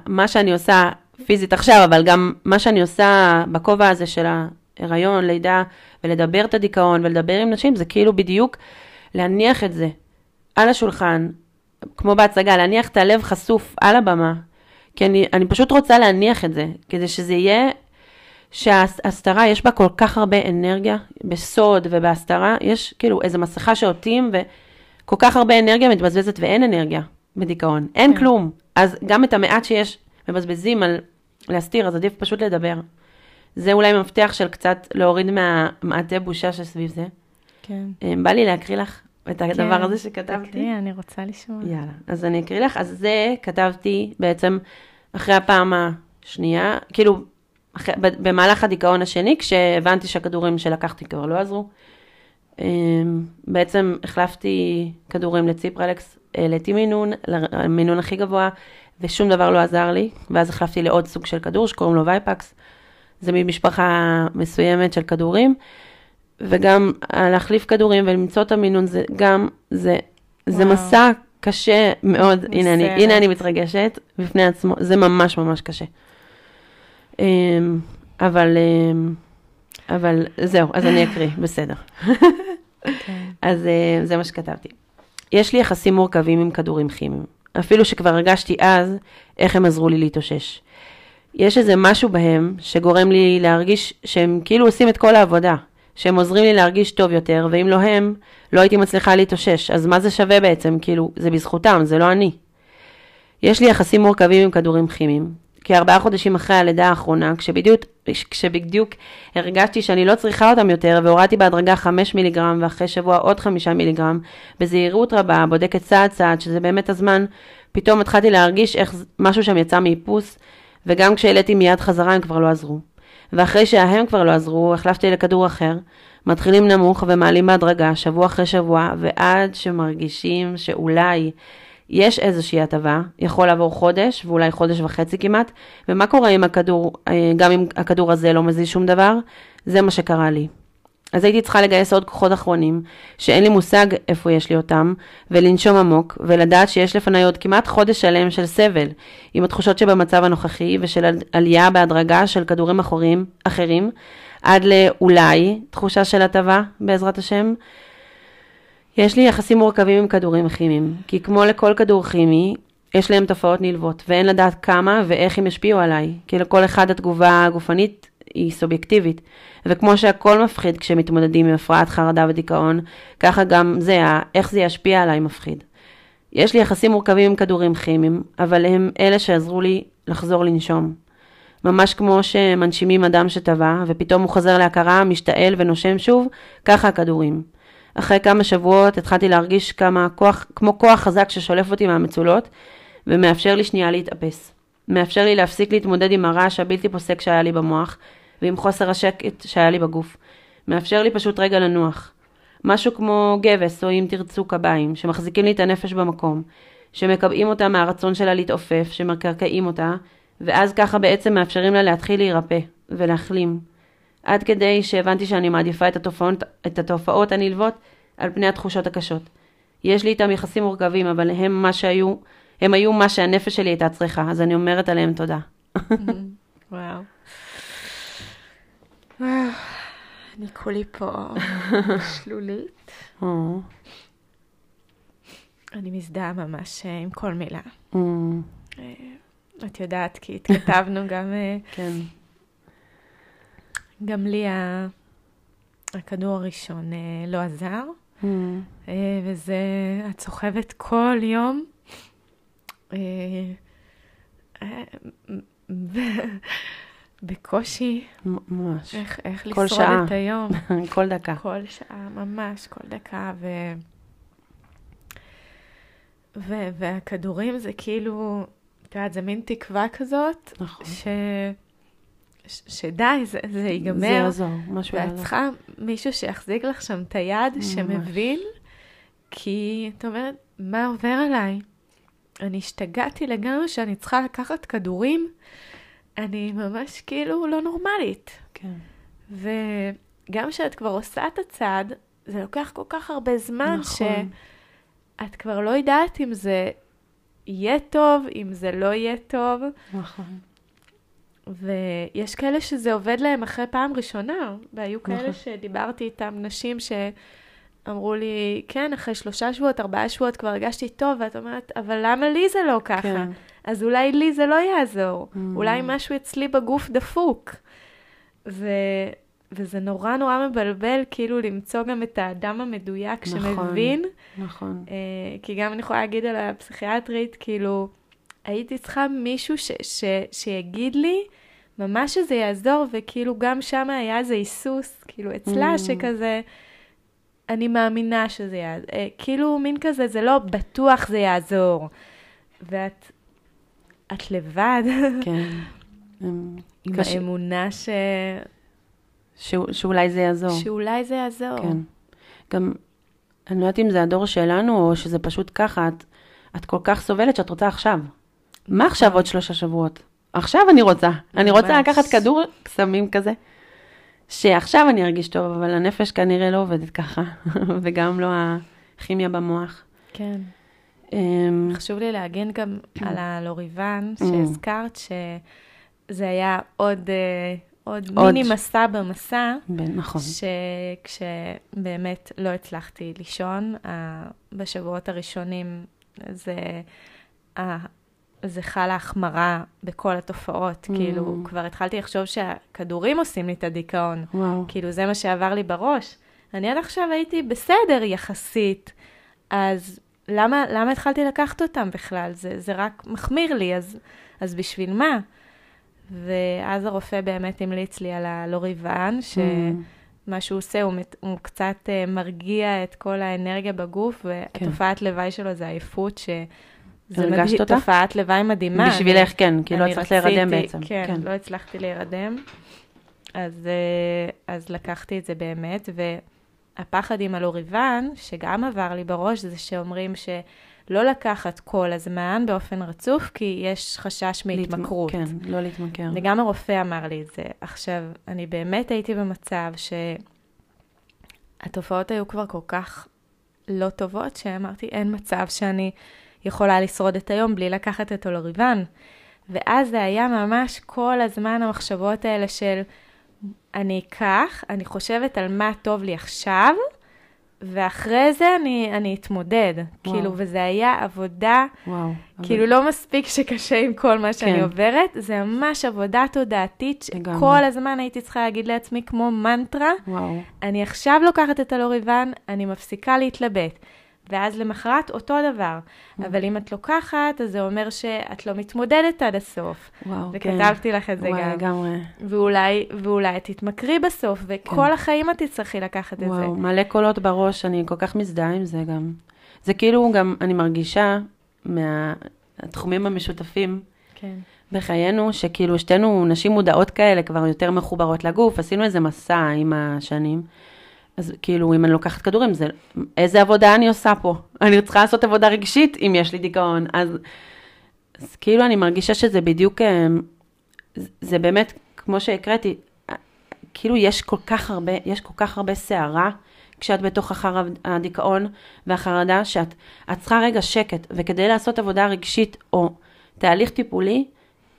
Speaker 2: מה שאני עושה פיזית עכשיו, אבל גם מה שאני עושה בכובע הזה של ההיריון, לידה, ולדבר את הדיכאון, ולדבר עם נשים, זה כאילו בדיוק להניח את זה על השולחן, כמו בהצגה, להניח את הלב חשוף על הבמה, כי אני, אני פשוט רוצה להניח את זה, כדי שזה יהיה, שההסתרה יש בה כל כך הרבה אנרגיה, בסוד ובהסתרה, יש כאילו איזו מסכה שעוטים וכל כך הרבה אנרגיה מתבזבזת ואין אנרגיה בדיכאון, אין כן. כלום. אז גם את המעט שיש מבזבזים על להסתיר, אז עדיף פשוט לדבר. זה אולי מפתח של קצת להוריד מהמעטה בושה שסביב זה.
Speaker 1: כן.
Speaker 2: אה, בא לי להקריא לך את הדבר כן, הזה שכתבתי?
Speaker 1: תקריא, אני רוצה לשמוע.
Speaker 2: יאללה, אז אני אקריא לך. אז זה כתבתי בעצם אחרי הפעם השנייה, כאילו, אחרי, במהלך הדיכאון השני, כשהבנתי שהכדורים שלקחתי כבר לא עזרו. אמ, בעצם החלפתי כדורים לציפרלקס, העליתי מינון, למינון הכי גבוה, ושום דבר לא עזר לי, ואז החלפתי לעוד סוג של כדור שקוראים לו וייפקס. זה ממשפחה מסוימת של כדורים. וגם להחליף כדורים ולמצוא את המינון, זה גם, זה, זה מסע קשה מאוד, הנה אני. הנה אני מתרגשת בפני עצמו, זה ממש ממש קשה. אמ, אבל, אמ, אבל זהו, אז אני אקריא, בסדר.
Speaker 1: כן.
Speaker 2: אז אה, זה מה שכתבתי. יש לי יחסים מורכבים עם כדורים כימיים, אפילו שכבר הרגשתי אז איך הם עזרו לי להתאושש. יש איזה משהו בהם שגורם לי להרגיש שהם כאילו עושים את כל העבודה, שהם עוזרים לי להרגיש טוב יותר, ואם לא הם, לא הייתי מצליחה להתאושש, אז מה זה שווה בעצם? כאילו, זה בזכותם, זה לא אני. יש לי יחסים מורכבים עם כדורים כימיים. כארבעה חודשים אחרי הלידה האחרונה, כשבדיוק, כשבדיוק הרגשתי שאני לא צריכה אותם יותר, והורדתי בהדרגה 5 מיליגרם, ואחרי שבוע עוד 5 מיליגרם, בזהירות רבה, בודקת צעד צעד, שזה באמת הזמן, פתאום התחלתי להרגיש איך משהו שם יצא מאיפוס, וגם כשהעליתי מיד חזרה הם כבר לא עזרו. ואחרי שההם כבר לא עזרו, החלפתי לכדור אחר, מתחילים נמוך ומעלים בהדרגה, שבוע אחרי שבוע, ועד שמרגישים שאולי יש איזושהי הטבה, יכול לעבור חודש, ואולי חודש וחצי כמעט, ומה קורה אם הכדור, אה, גם אם הכדור הזה לא מזיז שום דבר? זה מה שקרה לי. אז הייתי צריכה לגייס עוד כוחות אחרונים, שאין לי מושג איפה יש לי אותם, ולנשום עמוק, ולדעת שיש לפניי עוד כמעט חודש שלם של סבל, עם התחושות שבמצב הנוכחי, ושל על- עלייה בהדרגה של כדורים אחרים, אחרים, עד לאולי תחושה של הטבה, בעזרת השם. יש לי יחסים מורכבים עם כדורים כימיים, כי כמו לכל כדור כימי, יש להם תופעות נלוות, ואין לדעת כמה ואיך הם ישפיעו עליי, כי לכל אחד התגובה הגופנית היא סובייקטיבית, וכמו שהכל מפחיד כשמתמודדים עם הפרעת חרדה ודיכאון, ככה גם זה, איך זה ישפיע עליי מפחיד. יש לי יחסים מורכבים עם כדורים כימיים, אבל הם אלה שעזרו לי לחזור לנשום. ממש כמו שמנשימים אדם שטבע, ופתאום הוא חוזר להכרה, משתעל ונושם שוב, ככה הכדורים. אחרי כמה שבועות התחלתי להרגיש כמה כוח, כמו כוח חזק ששולף אותי מהמצולות, ומאפשר לי שנייה להתאפס. מאפשר לי להפסיק להתמודד עם הרעש הבלתי פוסק שהיה לי במוח, ועם חוסר השקט שהיה לי בגוף. מאפשר לי פשוט רגע לנוח. משהו כמו גבס, או אם תרצו קביים, שמחזיקים לי את הנפש במקום, שמקבעים אותה מהרצון שלה להתעופף, שמקרקעים אותה, ואז ככה בעצם מאפשרים לה להתחיל להירפא ולהחלים. עד כדי שהבנתי שאני מעדיפה את התופעות, את התופעות הנלוות על פני התחושות הקשות. יש לי איתם יחסים מורכבים, אבל הם מה שהיו, הם היו מה שהנפש שלי הייתה צריכה, אז אני אומרת עליהם תודה.
Speaker 1: וואו. אני כולי פה שלולית.
Speaker 2: או,
Speaker 1: אני מזדהה ממש אה, עם כל מילה. אה, את יודעת, כי התכתבנו גם, אה,
Speaker 2: כן,
Speaker 1: גם לי הכדור הראשון אה, לא עזר,
Speaker 2: או,
Speaker 1: אה, וזה, את סוחבת כל יום. אה, בקושי,
Speaker 2: ממש.
Speaker 1: איך, איך לשרוד
Speaker 2: שעה.
Speaker 1: את היום.
Speaker 2: כל דקה.
Speaker 1: כל שעה, ממש, כל דקה, ו... ו... והכדורים זה כאילו, את יודעת, זה מין תקווה כזאת,
Speaker 2: נכון.
Speaker 1: ש... שדי, זה, זה
Speaker 2: זה
Speaker 1: ייגמר,
Speaker 2: יעזור, משהו
Speaker 1: ואת
Speaker 2: יעזור.
Speaker 1: צריכה מישהו שיחזיק לך שם את היד,
Speaker 2: ממש.
Speaker 1: שמבין, כי את אומרת, מה עובר עליי? אני השתגעתי לגמרי שאני צריכה לקחת כדורים, אני ממש כאילו לא נורמלית.
Speaker 2: כן.
Speaker 1: וגם כשאת כבר עושה את הצעד, זה לוקח כל כך הרבה זמן,
Speaker 2: נכון.
Speaker 1: שאת כבר לא יודעת אם זה יהיה טוב, אם זה לא יהיה טוב.
Speaker 2: נכון.
Speaker 1: ויש כאלה שזה עובד להם אחרי פעם ראשונה, והיו כאלה
Speaker 2: נכון.
Speaker 1: שדיברתי איתם, נשים שאמרו לי, כן, אחרי שלושה שבועות, ארבעה שבועות כבר הרגשתי טוב, ואת אומרת, אבל למה לי זה לא ככה?
Speaker 2: כן.
Speaker 1: אז אולי לי זה לא יעזור.
Speaker 2: Mm.
Speaker 1: אולי משהו אצלי בגוף דפוק. ו... וזה נורא נורא מבלבל, כאילו למצוא גם את האדם המדויק
Speaker 2: נכון.
Speaker 1: שמבין.
Speaker 2: נכון.
Speaker 1: אה, כי גם אני יכולה להגיד על הפסיכיאטרית, כאילו, הייתי צריכה מישהו ש... ש... שיגיד לי ממש שזה יעזור, וכאילו גם שם היה איזה היסוס, כאילו אצלה,
Speaker 2: Mm.
Speaker 1: שכזה, אני מאמינה שזה יעזור. אה, כאילו מין כזה, זה לא בטוח זה יעזור. ואת את לבד,
Speaker 2: כן.
Speaker 1: עם
Speaker 2: קשה-
Speaker 1: האמונה ש...
Speaker 2: ש- שאולי זה יעזור.
Speaker 1: שאולי זה יעזור.
Speaker 2: כן. גם, אני לא יודעת אם זה הדור שלנו, או שזה פשוט ככה, את, את כל כך סובלת שאת רוצה עכשיו. מה עכשיו עוד שלושה שבועות? עכשיו אני רוצה. אני רוצה. לקחת כדור קסמים כזה, שעכשיו אני ארגיש טוב, אבל הנפש כנראה לא עובדת ככה, וגם לא הכימיה במוח.
Speaker 1: כן.
Speaker 2: אמ,
Speaker 1: חשוב לי להגן גם על הלוריבן
Speaker 2: Mm.
Speaker 1: שהזכרת, שזה היה עוד, אה, עוד
Speaker 2: עוד.
Speaker 1: מיני מסע במסע,
Speaker 2: נכון.
Speaker 1: שכשבאמת לא הצלחתי לישון, בשבועות הראשונים זה, זה חלה החמרה בכל התופעות,
Speaker 2: Mm.
Speaker 1: כאילו כבר התחלתי לחשוב שהכדורים עושים לי את הדיכאון,
Speaker 2: וואו.
Speaker 1: כאילו זה מה שעבר לי בראש. אני עד עכשיו הייתי בסדר יחסית, אז למה, למה התחלתי לקחת אותם בכלל? זה, זה רק מחמיר לי, אז, אז בשביל מה? ואז הרופא באמת המליץ לי על הלוריבן,
Speaker 2: Mm.
Speaker 1: שמה שהוא עושה, הוא, מת- הוא קצת אה, מרגיע את כל האנרגיה בגוף,
Speaker 2: כן.
Speaker 1: והתופעת לוואי שלו זה עייפות, שזה
Speaker 2: הרגשת אותה?
Speaker 1: תופעת לוואי מדהימה.
Speaker 2: בשבילך, כן, כי לא הצלחת להירדם בעצם.
Speaker 1: כן, לא הצלחתי להירדם. אז, אה, אז לקחתי את זה באמת, והפחד עם הלוריבן, שגם עבר לי בראש, זה שאומרים שלא לקחת כל הזמן באופן רצוף, כי יש חשש מהתמכרות.
Speaker 2: כן, לא להתמכר.
Speaker 1: וגם הרופא אמר לי את זה. עכשיו, אני באמת הייתי במצב שהתופעות היו כבר כל כך לא טובות, שאמרתי, אין מצב שאני יכולה לשרוד את היום בלי לקחת את הלוריבן. ואז זה היה ממש כל הזמן המחשבות האלה של, אני אקח, אני חושבת על מה טוב לי עכשיו, ואחרי זה אני, אני אתמודד.
Speaker 2: וואו.
Speaker 1: כאילו, וזה היה עבודה
Speaker 2: וואו.
Speaker 1: כאילו לא מספיק שקשה עם כל מה שאני
Speaker 2: כן.
Speaker 1: עוברת, זה ממש עבודה תודעתית. שכל הזמן הייתי צריכה להגיד לעצמי כמו מנטרה,
Speaker 2: וואו.
Speaker 1: אני עכשיו לוקחת את הלוריבן, אני מפסיקה להתלבט. ואז למחרת אותו דבר. אבל אם את לוקחת, אז זה אומר שאת לא מתמודדת עד הסוף.
Speaker 2: וואו, כן.
Speaker 1: וכתבתי לך את זה
Speaker 2: וואי,
Speaker 1: גם.
Speaker 2: לגמרי.
Speaker 1: ואולי, ואולי את תתמכרי בסוף, וכל החיים את תצטרכי לקחת את זה.
Speaker 2: וואו, מלא קולות בראש, אני כל כך מזדהה עם זה גם. זה כאילו גם, אני מרגישה מהתחומים המשותפים
Speaker 1: כן.
Speaker 2: בחיינו, שכאילו שתינו נשים מודעות כאלה, כבר יותר מחוברות לגוף, עשינו איזה מסע עם השנים. אז כאילו, אם אני לוקחת כדורים, זה, איזה עבודה אני עושה פה? אני צריכה לעשות עבודה רגשית אם יש לי דיכאון. אז, אז כאילו, אני מרגישה שזה בדיוק, אה, זה- באמת, כמו שהקראתי, אה, כאילו יש כל כך הרבה, יש כל כך הרבה סערה כשאת בתוך החר... הדיכאון והחרדה, שאת את צריכה רגע שקט, וכדי לעשות עבודה רגשית או תהליך טיפולי,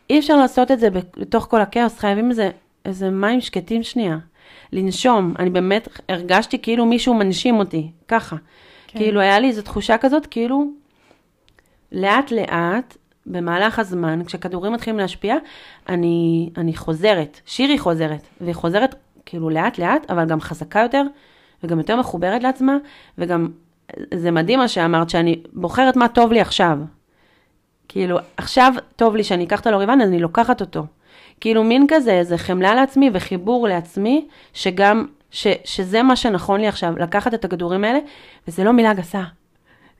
Speaker 2: אי אפשר לעשות את זה בתוך כל הכאוס, חייבים איזה, איזה מים שקטים שנייה. לנשום, אני באמת הרגשתי כאילו מישהו מנשים אותי, ככה.
Speaker 1: כן.
Speaker 2: כאילו היה לי איזו תחושה כזאת, כאילו לאט לאט, במהלך הזמן, כשכדורים מתחילים להשפיע, אני, אני חוזרת, שירי חוזרת, והיא חוזרת כאילו לאט לאט, אבל גם חזקה יותר, וגם יותר מחוברת לעצמה, וגם, זה מדהים מה שאמרת, שאני בוחרת מה טוב לי עכשיו. כאילו, עכשיו טוב לי שאני אקח את הלוריבן, אז אני לוקחת אותו. כאילו, מין כזה, איזה חמלה לעצמי וחיבור לעצמי, שגם, ש, שזה מה שנכון לי עכשיו, לקחת את הכדורים האלה, וזה לא מילה גסה.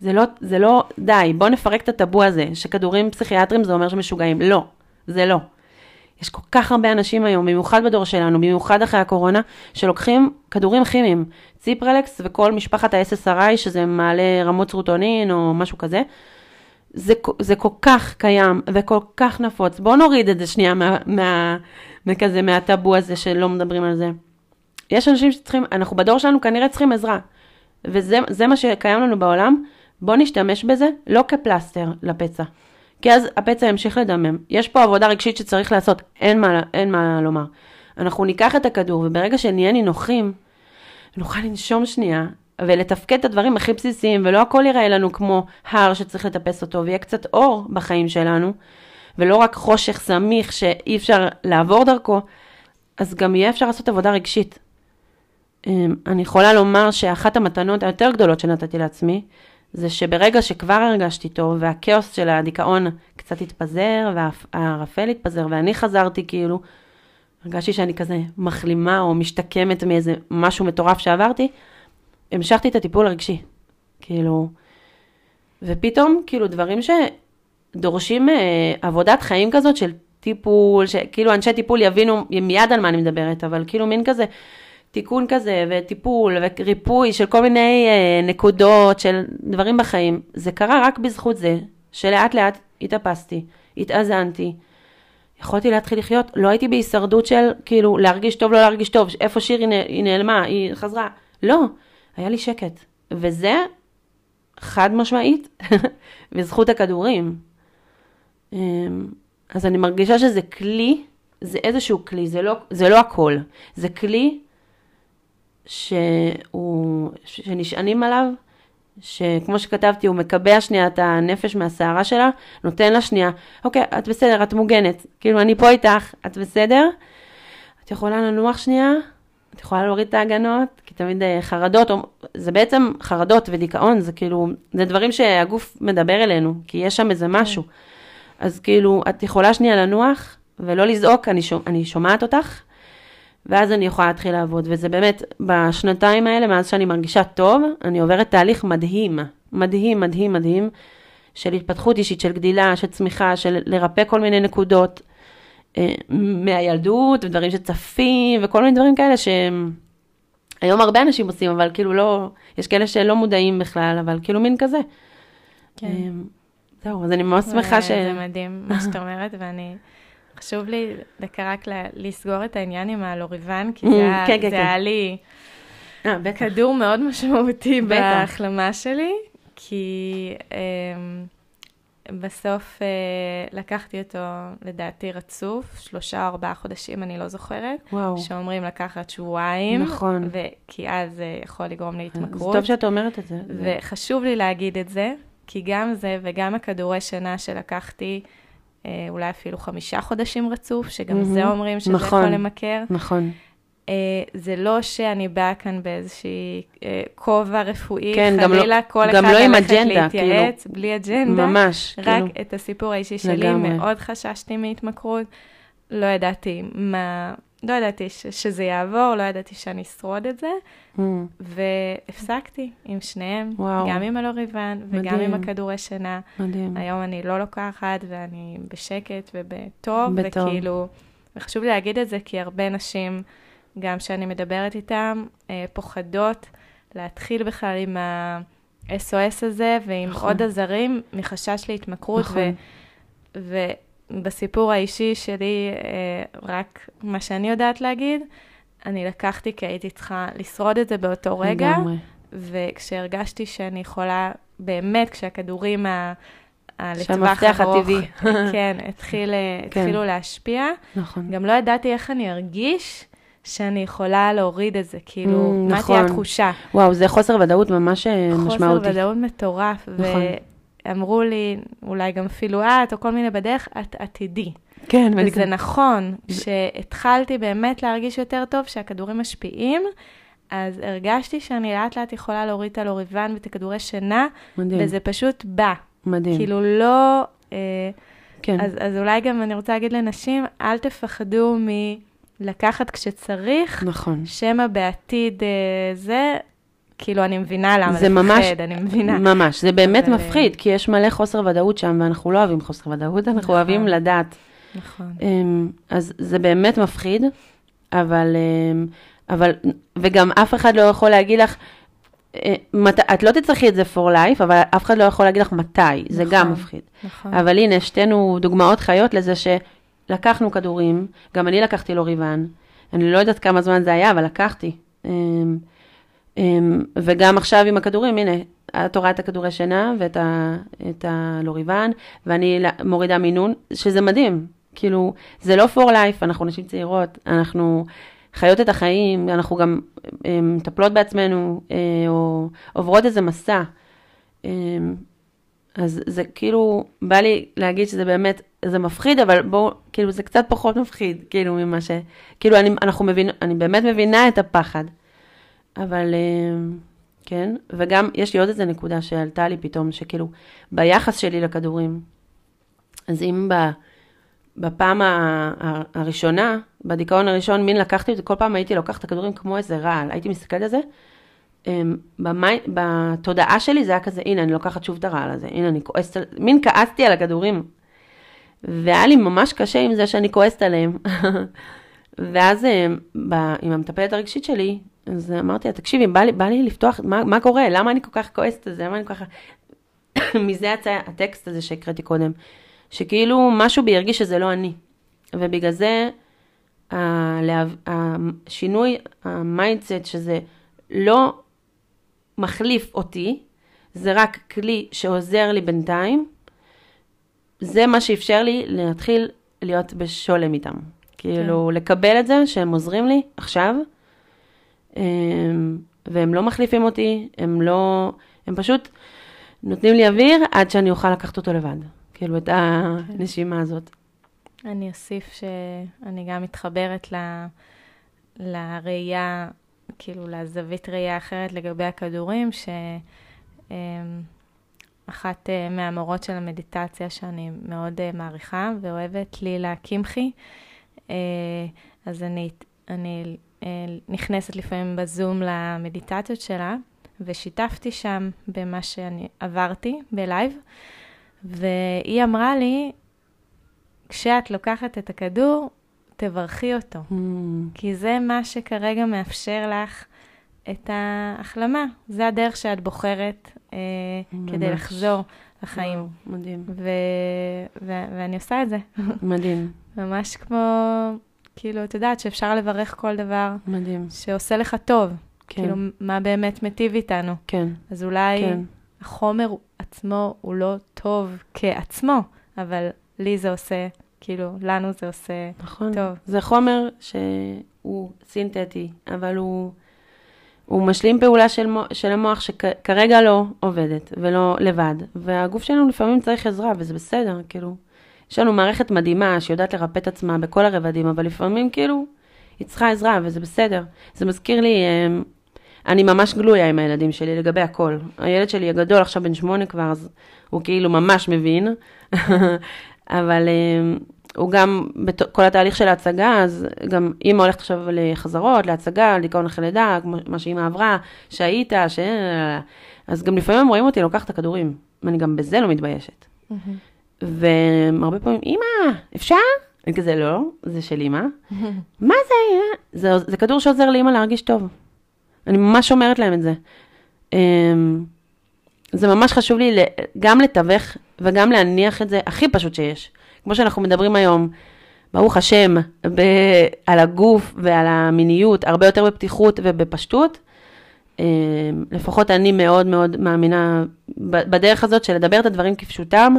Speaker 2: זה לא, זה לא, די, בוא נפרק את הטאבו הזה, שכדורים פסיכיאטרים זה אומר שמשוגעים. לא, זה לא. יש כל כך הרבה אנשים היום, במיוחד בדור שלנו, במיוחד אחרי הקורונה, שלוקחים כדורים כימיים, ציפרלקס וכל משפחת ה-SSRI, שזה מעלה רמות סרוטונין או משהו כזה. זה, זה כל כך קיים וכל כך נפוץ. בואו נוריד את זה שנייה מה, מה, מכזה, מהטאבו הזה שלא מדברים על זה. יש אנשים שצריכים, אנחנו בדור שלנו כנראה צריכים עזרה. וזה זה מה שקיים לנו בעולם, בואו נשתמש בזה לא כפלסטר לפצע. כי אז הפצע ימשיך לדמם. יש פה עבודה רגשית שצריך לעשות, אין מה, אין מה לומר. אנחנו ניקח את הכדור, וברגע שנהיה נינוחים, נוכל לנשום שנייה, ולתפקד את הדברים הכי בסיסיים, ולא הכל ייראה לנו כמו הר שצריך לטפס אותו, ויהיה קצת אור בחיים שלנו, ולא רק חושך סמיך שאי אפשר לעבור דרכו, אז גם יהיה אפשר לעשות עבודה רגשית. אמ, אני יכולה לומר שאחת המתנות היותר גדולות שנתתי לעצמי, זה שברגע שכבר הרגשתי טוב, והכאוס של הדיכאון קצת התפזר, והערפל התפזר, ואני חזרתי כאילו, הרגשתי שאני כזה מחלימה או משתקמת מאיזה משהו מטורף שעברתי, המשכתי את הטיפול הרגשי. כאילו, ופתאום, כאילו, דברים שדורשים אה, עבודת חיים כזאת של טיפול, שכאילו אנשי טיפול יבינו מיד על מה אני מדברת, אבל כאילו מין כזה תיקון כזה, וטיפול, וריפוי של כל מיני אה, נקודות, של דברים בחיים, זה קרה רק בזכות זה, שלאט לאט התאפסתי, התאזנתי. יכולתי להתחיל לחיות, לא הייתי בהישרדות של כאילו להרגיש טוב, לא להרגיש טוב, איפה שיר היא, נ- היא נעלמה, היא חזרה. לא, היה לי שקט. וזה חד משמעית, בזכות הכדורים. אמ, אז אני מרגישה שזה כלי, זה איזשהו כלי, זה לא, זה לא הכל. זה כלי שהוא, שנשענים עליו, שכמו שכתבתי, הוא מקבע שנייה את הנפש מהסערה שלה, נותן לה שנייה, אוקיי, את בסדר, את מוגנת. כאילו, אני פה איתך, את בסדר? את יכולה לנוח שנייה, את יכולה להוריד את ההגנות, כי תמיד אה, חרדות, זה בעצם חרדות ודיכאון, זה כאילו, זה דברים שהגוף מדבר אלינו, כי יש שם איזה משהו. אז כאילו, את יכולה שנייה לנוח ולא לזעוק, אני, שומע, אני שומעת אותך, ואז אני יכולה להתחיל לעבוד. וזה באמת, בשנתיים האלה, מאז שאני מרגישה טוב, אני עוברת תהליך מדהים, מדהים, מדהים, מדהים, של התפתחות אישית, של גדילה, של צמיחה, של לרפא כל מיני נקודות מהילדות, ודברים שצפים, וכל מיני דברים כאלה שהם... היום הרבה אנשים עושים, אבל כאילו לא, יש כאלה שלא מודעים בכלל, אבל כאילו מין כזה. כן. אה, זהו, אז אני ממש שמחה ש...
Speaker 1: זה מדהים מה שאת אומרת, ואני... חשוב לי דקה רק לסגור את העניין עם הלוריבן, כי mm, זה היה כן, כן, כן. לי אה, כדור מאוד משמעותי בהחלמה שלי, כי אמ, בסוף אה, לקחתי אותו, לדעתי, רצוף, שלושה או ארבעה חודשים, אני לא זוכרת. וואו. שאומרים לקחת שבועיים. נכון. כי אז זה יכול לגרום להתמכרות.
Speaker 2: זה טוב שאת אומרת את זה.
Speaker 1: וחשוב לי להגיד את זה, כי גם זה וגם הכדורי שינה שלקחתי, אה, אולי אפילו חמישה חודשים רצוף, שגם mm-hmm. זה אומרים שזה נכון, יכול למכר.
Speaker 2: נכון.
Speaker 1: אה, זה לא שאני באה כאן באיזושהי אה, כובע רפואי, כן, חלילה לא, כל אחד
Speaker 2: לא עם אג'נדה,
Speaker 1: להתייעץ, כאילו, בלי אג'נדה.
Speaker 2: ממש,
Speaker 1: רק כאילו. את הסיפור האישי שלי, לגמרי. מאוד חששתי מהתמכרות, לא ידעתי מה, לא ידעתי ש, שזה יעבור, לא ידעתי שאני אשרוד את זה, mm. והפסקתי עם שניהם, וואו. גם עם הלוריבן וגם עם הכדורי שינה. מדהים. היום אני לא לוקחת ואני בשקט ובטוב, בטוב. וכאילו, וחשוב לי להגיד את זה כי הרבה נשים, גם שאני מדברת איתן, אה, פוחדות להתחיל בכלל עם ה-SOS הזה ועם נכון. עוד עזרים מחשש להתמכרות. נכון. ו- ו- בסיפור האישי שלי, אה, רק מה שאני יודעת להגיד, אני לקחתי כי הייתי צריכה לשרוד את זה באותו רגע, וכשהרגשתי שאני יכולה, באמת, כשהכדורים ה... לטווח ארוך, כן, התחיל, כן. התחילו להשפיע. נכון. גם לא ידעתי איך אני ארגיש שאני יכולה להוריד את זה, כאילו, mm, מה נכון. תהיה התחושה.
Speaker 2: וואו, זה חוסר ודאות ממש אה, חוסר משמעותי.
Speaker 1: חוסר ודאות מטורף. נכון. אמרו לי, אולי גם אפילו את, או כל מיני בדרך, את עתידי.
Speaker 2: כן,
Speaker 1: וזה גם... נכון, כשהתחלתי באמת להרגיש יותר טוב, שהכדורים משפיעים, אז הרגשתי שאני לאט לאט יכולה להוריד את הלוריבן ואת הכדורי שינה, מדהים. וזה פשוט בא. מדהים. כאילו לא... אה, כן. אז, אז אולי גם אני רוצה להגיד לנשים, אל תפחדו מלקחת כשצריך. נכון. שמא בעתיד אה, זה, כאילו, אני מבינה למה זה ממש, לפחד, אני מבינה.
Speaker 2: ממש, זה באמת אבל... מפחיד, כי יש מלא חוסר ודאות שם, ואנחנו לא אוהבים חוסר ודאות, אנחנו נכון. אוהבים לדעת. נכון. אמ, אז זה באמת מפחיד, אבל, אמ, אבל, וגם אף אחד לא יכול להגיד לך, אה, מת, את לא תצטרכי את זה for life, אבל אף אחד לא יכול להגיד לך מתי, זה נכון, גם מפחיד. נכון. אבל הנה, שתינו דוגמאות חיות לזה שלקחנו כדורים, גם אני לקחתי לו ריבן, אני לא יודעת כמה זמן זה היה, אבל לקחתי. אמ, אמ, וגם עכשיו עם הכדורים, הנה, את רואה את הכדורי שינה ואת ה, את הלוריבן, ואני מורידה מינון, שזה מדהים. כאילו, זה לא for life, אנחנו נשים צעירות, אנחנו חיות את החיים, אנחנו גם אמ, מטפלות בעצמנו, אה, או עוברות איזה מסע. אז זה כאילו, בא לי להגיד שזה באמת, זה מפחיד, אבל בואו, כאילו, זה קצת פחות מפחיד, כאילו, ממה ש... כאילו, אני, אנחנו מבין, אני באמת מבינה את הפחד. אבל אה, כן, וגם יש לי עוד איזה נקודה שעלתה לי פתאום, שכאילו, ביחס שלי לכדורים, אז אם ב, בפעם הראשונה, בדיכאון הראשון, מין לקחתי את זה, כל פעם הייתי לוקחת את הכדורים כמו איזה רעל, הייתי מסתכלת על זה, אמ, במי, בתודעה שלי זה היה כזה, הנה, אני לוקחת שוב את הרעל הזה, הנה, אני כועסת, מין כעסתי על הכדורים. והיה לי ממש קשה עם זה שאני כועסת עליהם. ואז אה, עם המטפלת הרגשית שלי, אז אמרתי לה, תקשיבי, בא לי, בא לי לפתוח, מה, מה קורה? למה אני כל כך כועסת על זה? למה אני כל כך... מזה יצא הטקסט הזה שהקראתי קודם, שכאילו משהו בי הרגיש שזה לא אני. ובגלל זה השינוי, ה mindset, שזה לא מחליף אותי, זה רק כלי שעוזר לי בינתיים, זה מה שאפשר לי להתחיל להיות בשולם איתם. כאילו, כן. לקבל את זה שהם עוזרים לי עכשיו, אמ, והם לא מחליפים אותי, הם לא, הם פשוט נותנים לי אוויר עד שאני אוכל לקחת אותו לבד. כאילו, את הנשימה הזאת.
Speaker 1: אני אוסיף שאני גם מתחברת ל... לראייה, כאילו לזווית ראייה אחרת לגבי הכדורים, שאחת אה, מהמורות של המדיטציה שאני מאוד אה, מעריכה ואוהבת, לילה קמחי, אה, אז אני, אני נכנסת לפעמים בזום למדיטציות שלה, ושיתפתי שם במה שאני עברתי בלייב, והיא אמרה לי, כשאת לוקחת את הכדור, תברכי אותו. Mm. כי זה מה שכרגע מאפשר לך את ההחלמה. זה הדרך שאת בוחרת אה, כדי לחזור לחיים. וואו,
Speaker 2: מדהים.
Speaker 1: ו- ו- ואני עושה את זה.
Speaker 2: מדהים.
Speaker 1: ממש כמו, כאילו, את יודעת שאפשר לברך כל דבר.
Speaker 2: מדהים.
Speaker 1: שעושה לך טוב. כן. כאילו, מה באמת מטיב איתנו.
Speaker 2: כן.
Speaker 1: אז אולי כן. החומר עצמו הוא לא טוב כעצמו, אבל לי זה עושה כאילו, לנו זה עושה
Speaker 2: נכון.
Speaker 1: טוב.
Speaker 2: זה חומר שהוא סינתטי, אבל הוא, הוא משלים פעולה של, של המוח שכרגע לא עובדת ולא לבד, והגוף שלנו לפעמים צריך עזרה, וזה בסדר, כאילו. יש לנו מערכת מדהימה שיודעת לרפא את עצמה בכל הרבדים, אבל לפעמים כאילו היא צריכה עזרה, וזה בסדר. זה מזכיר לי, אמ, אני ממש גלויה עם הילדים שלי לגבי הכל. הילד שלי הגדול, עכשיו בן שמונה כבר, אז הוא כאילו ממש מבין. אבל אמ, הוא גם, בכל התהליך של ההצגה, אז גם אימא הולכת עכשיו לחזרות, להצגה, לדיכאון אחרי לידה, מה שאימא עברה, שהיית, ש... אז גם לפעמים הם רואים אותי לוקחת את הכדורים, ואני גם בזה לא מתביישת. והרבה פעמים, אימא, אפשר? אני כזה, לא, זה של אימא. מה זה? זה? זה כדור שעוזר לאימא להרגיש טוב. אני ממש אומרת להם את זה. אמ, זה ממש חשוב לי גם לתווך וגם להניח את זה הכי פשוט שיש. כמו שאנחנו מדברים היום, ברוך השם, ב- על הגוף ועל המיניות, הרבה יותר בפתיחות ובפשטות. אה, לפחות אני מאוד מאוד מאמינה בדרך הזאת של לדבר את הדברים כפשוטם.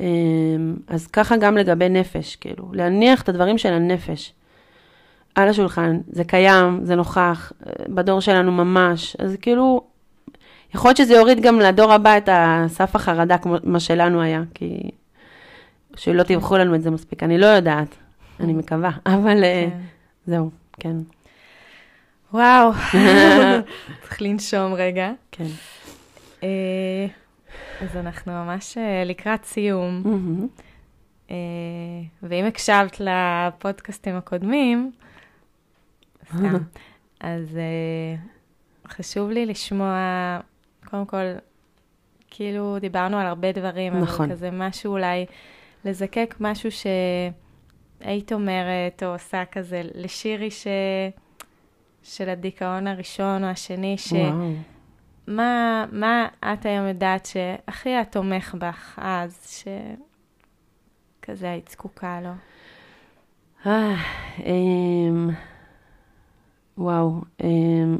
Speaker 2: אה, אז ככה גם לגבי נפש, כאילו, להניח את הדברים של הנפש על השולחן, זה קיים, זה נוכח, אה, בדור שלנו ממש, אז כאילו, יכול להיות שזה יוריד גם לדור הבא את הסף החרדה, כמו מה שלנו היה, כי שלא תיווכו לנו את זה מספיק. אני לא יודעת, אני מקווה, אבל אה, כן. זהו, כן.
Speaker 1: וואו, צריך לנשום רגע.
Speaker 2: כן.
Speaker 1: אה, אז אנחנו ממש אה, לקראת סיום, ואם הקשבת לפודקאסטים הקודמים, אז חשוב לי לשמוע קודם כל, כאילו דיברנו על הרבה דברים, נכון. אבל כזה משהו אולי, לזקק משהו שהיית אומרת או עושה כזה לשירי ש... של הדיכאון הראשון או השני, ש... וואו. מה, מה את היום יודעת שהכי היה תומך בך אז, שכזה היית זקוקה לו?
Speaker 2: אה, אמ, וואו, אמ,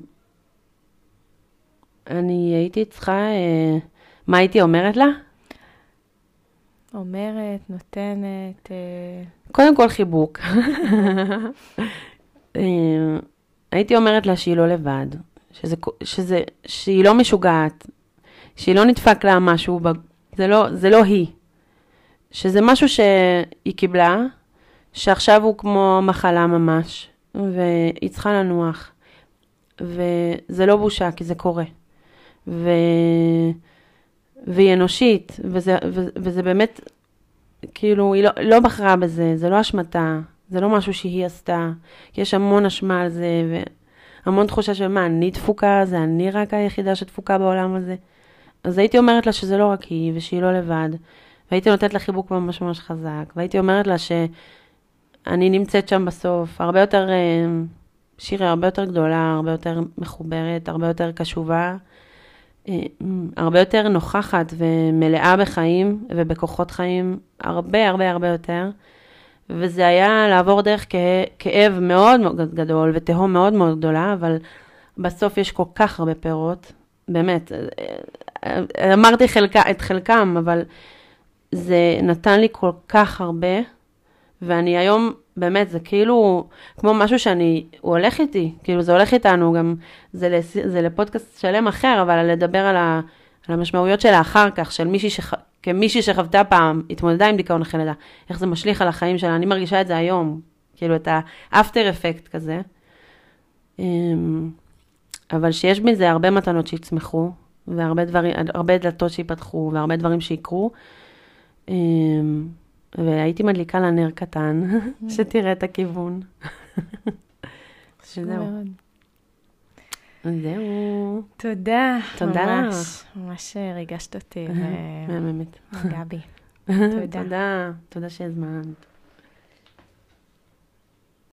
Speaker 2: אני הייתי צריכה, אה, מה הייתי אומרת לה?
Speaker 1: אומרת, נותנת. אה...
Speaker 2: קודם כל חיבוק. אה, הייתי אומרת לה שהיא לא לבד, שזה, שזה, שהיא לא משוגעת, שהיא לא נדפק לה משהו. זה, לא, זה לא היא. שזה משהו שהיא קיבלה, שעכשיו הוא כמו מחלה ממש, והיא צריכה לנוח. וזה לא בושה, כי זה קורה. ו... והיא אנושית, וזה, ו... וזה באמת, כאילו, היא לא, לא בחרה בזה, זה לא אשמתה, זה לא משהו שהיא עשתה, יש המון אשמה על זה, והמון תחושה של מה, אני דפוקה, זה אני רק היחידה שדפוקה בעולם הזה. אז הייתי אומרת לה שזה לא רק היא, ושהיא לא לבד, והייתי נותנת לה חיבוק ממש ממש חזק, והייתי אומרת לה שאני נמצאת שם בסוף, הרבה יותר, אה, שירי הרבה יותר גדולה, הרבה יותר מחוברת, הרבה יותר קשובה. אה, הרבה יותר נוכחת ומלאה בחיים ובכוחות חיים, הרבה הרבה הרבה יותר. וזה היה לעבור דרך כאב מאוד מאוד גדול ותהום מאוד מאוד גדולה, אבל בסוף יש כל כך הרבה פירות, באמת, אה, אמרתי חלקה, את חלקם, אבל זה נתן לי כל כך הרבה, ואני היום, באמת, זה כאילו, כמו משהו שאני, הוא הולך איתי, כאילו זה הולך איתנו, גם זה, לס, זה לפודקאסט שלם אחר, אבל לדבר על, ה, על המשמעויות שלה אחר כך, של מישהי, שח, כמישהי שחוותה פעם, התמודדה עם דיכאון אחרי לידה, איך זה משליך על החיים שלה, אני מרגישה את זה היום, כאילו את האפטר אפקט כזה. אמ, אבל שיש מזה הרבה מתנות שיצמחו, והרבה דברים, הרבה דלתות שיפתחו, והרבה דברים שיקרו. והייתי מדליקה לה נר קטן, שתראה את הכיוון. שזהו. זהו.
Speaker 1: תודה.
Speaker 2: תודה
Speaker 1: ממש, ממש ריגשת אותי.
Speaker 2: מהממת.
Speaker 1: גבי. תודה.
Speaker 2: תודה, תודה שהזמנת.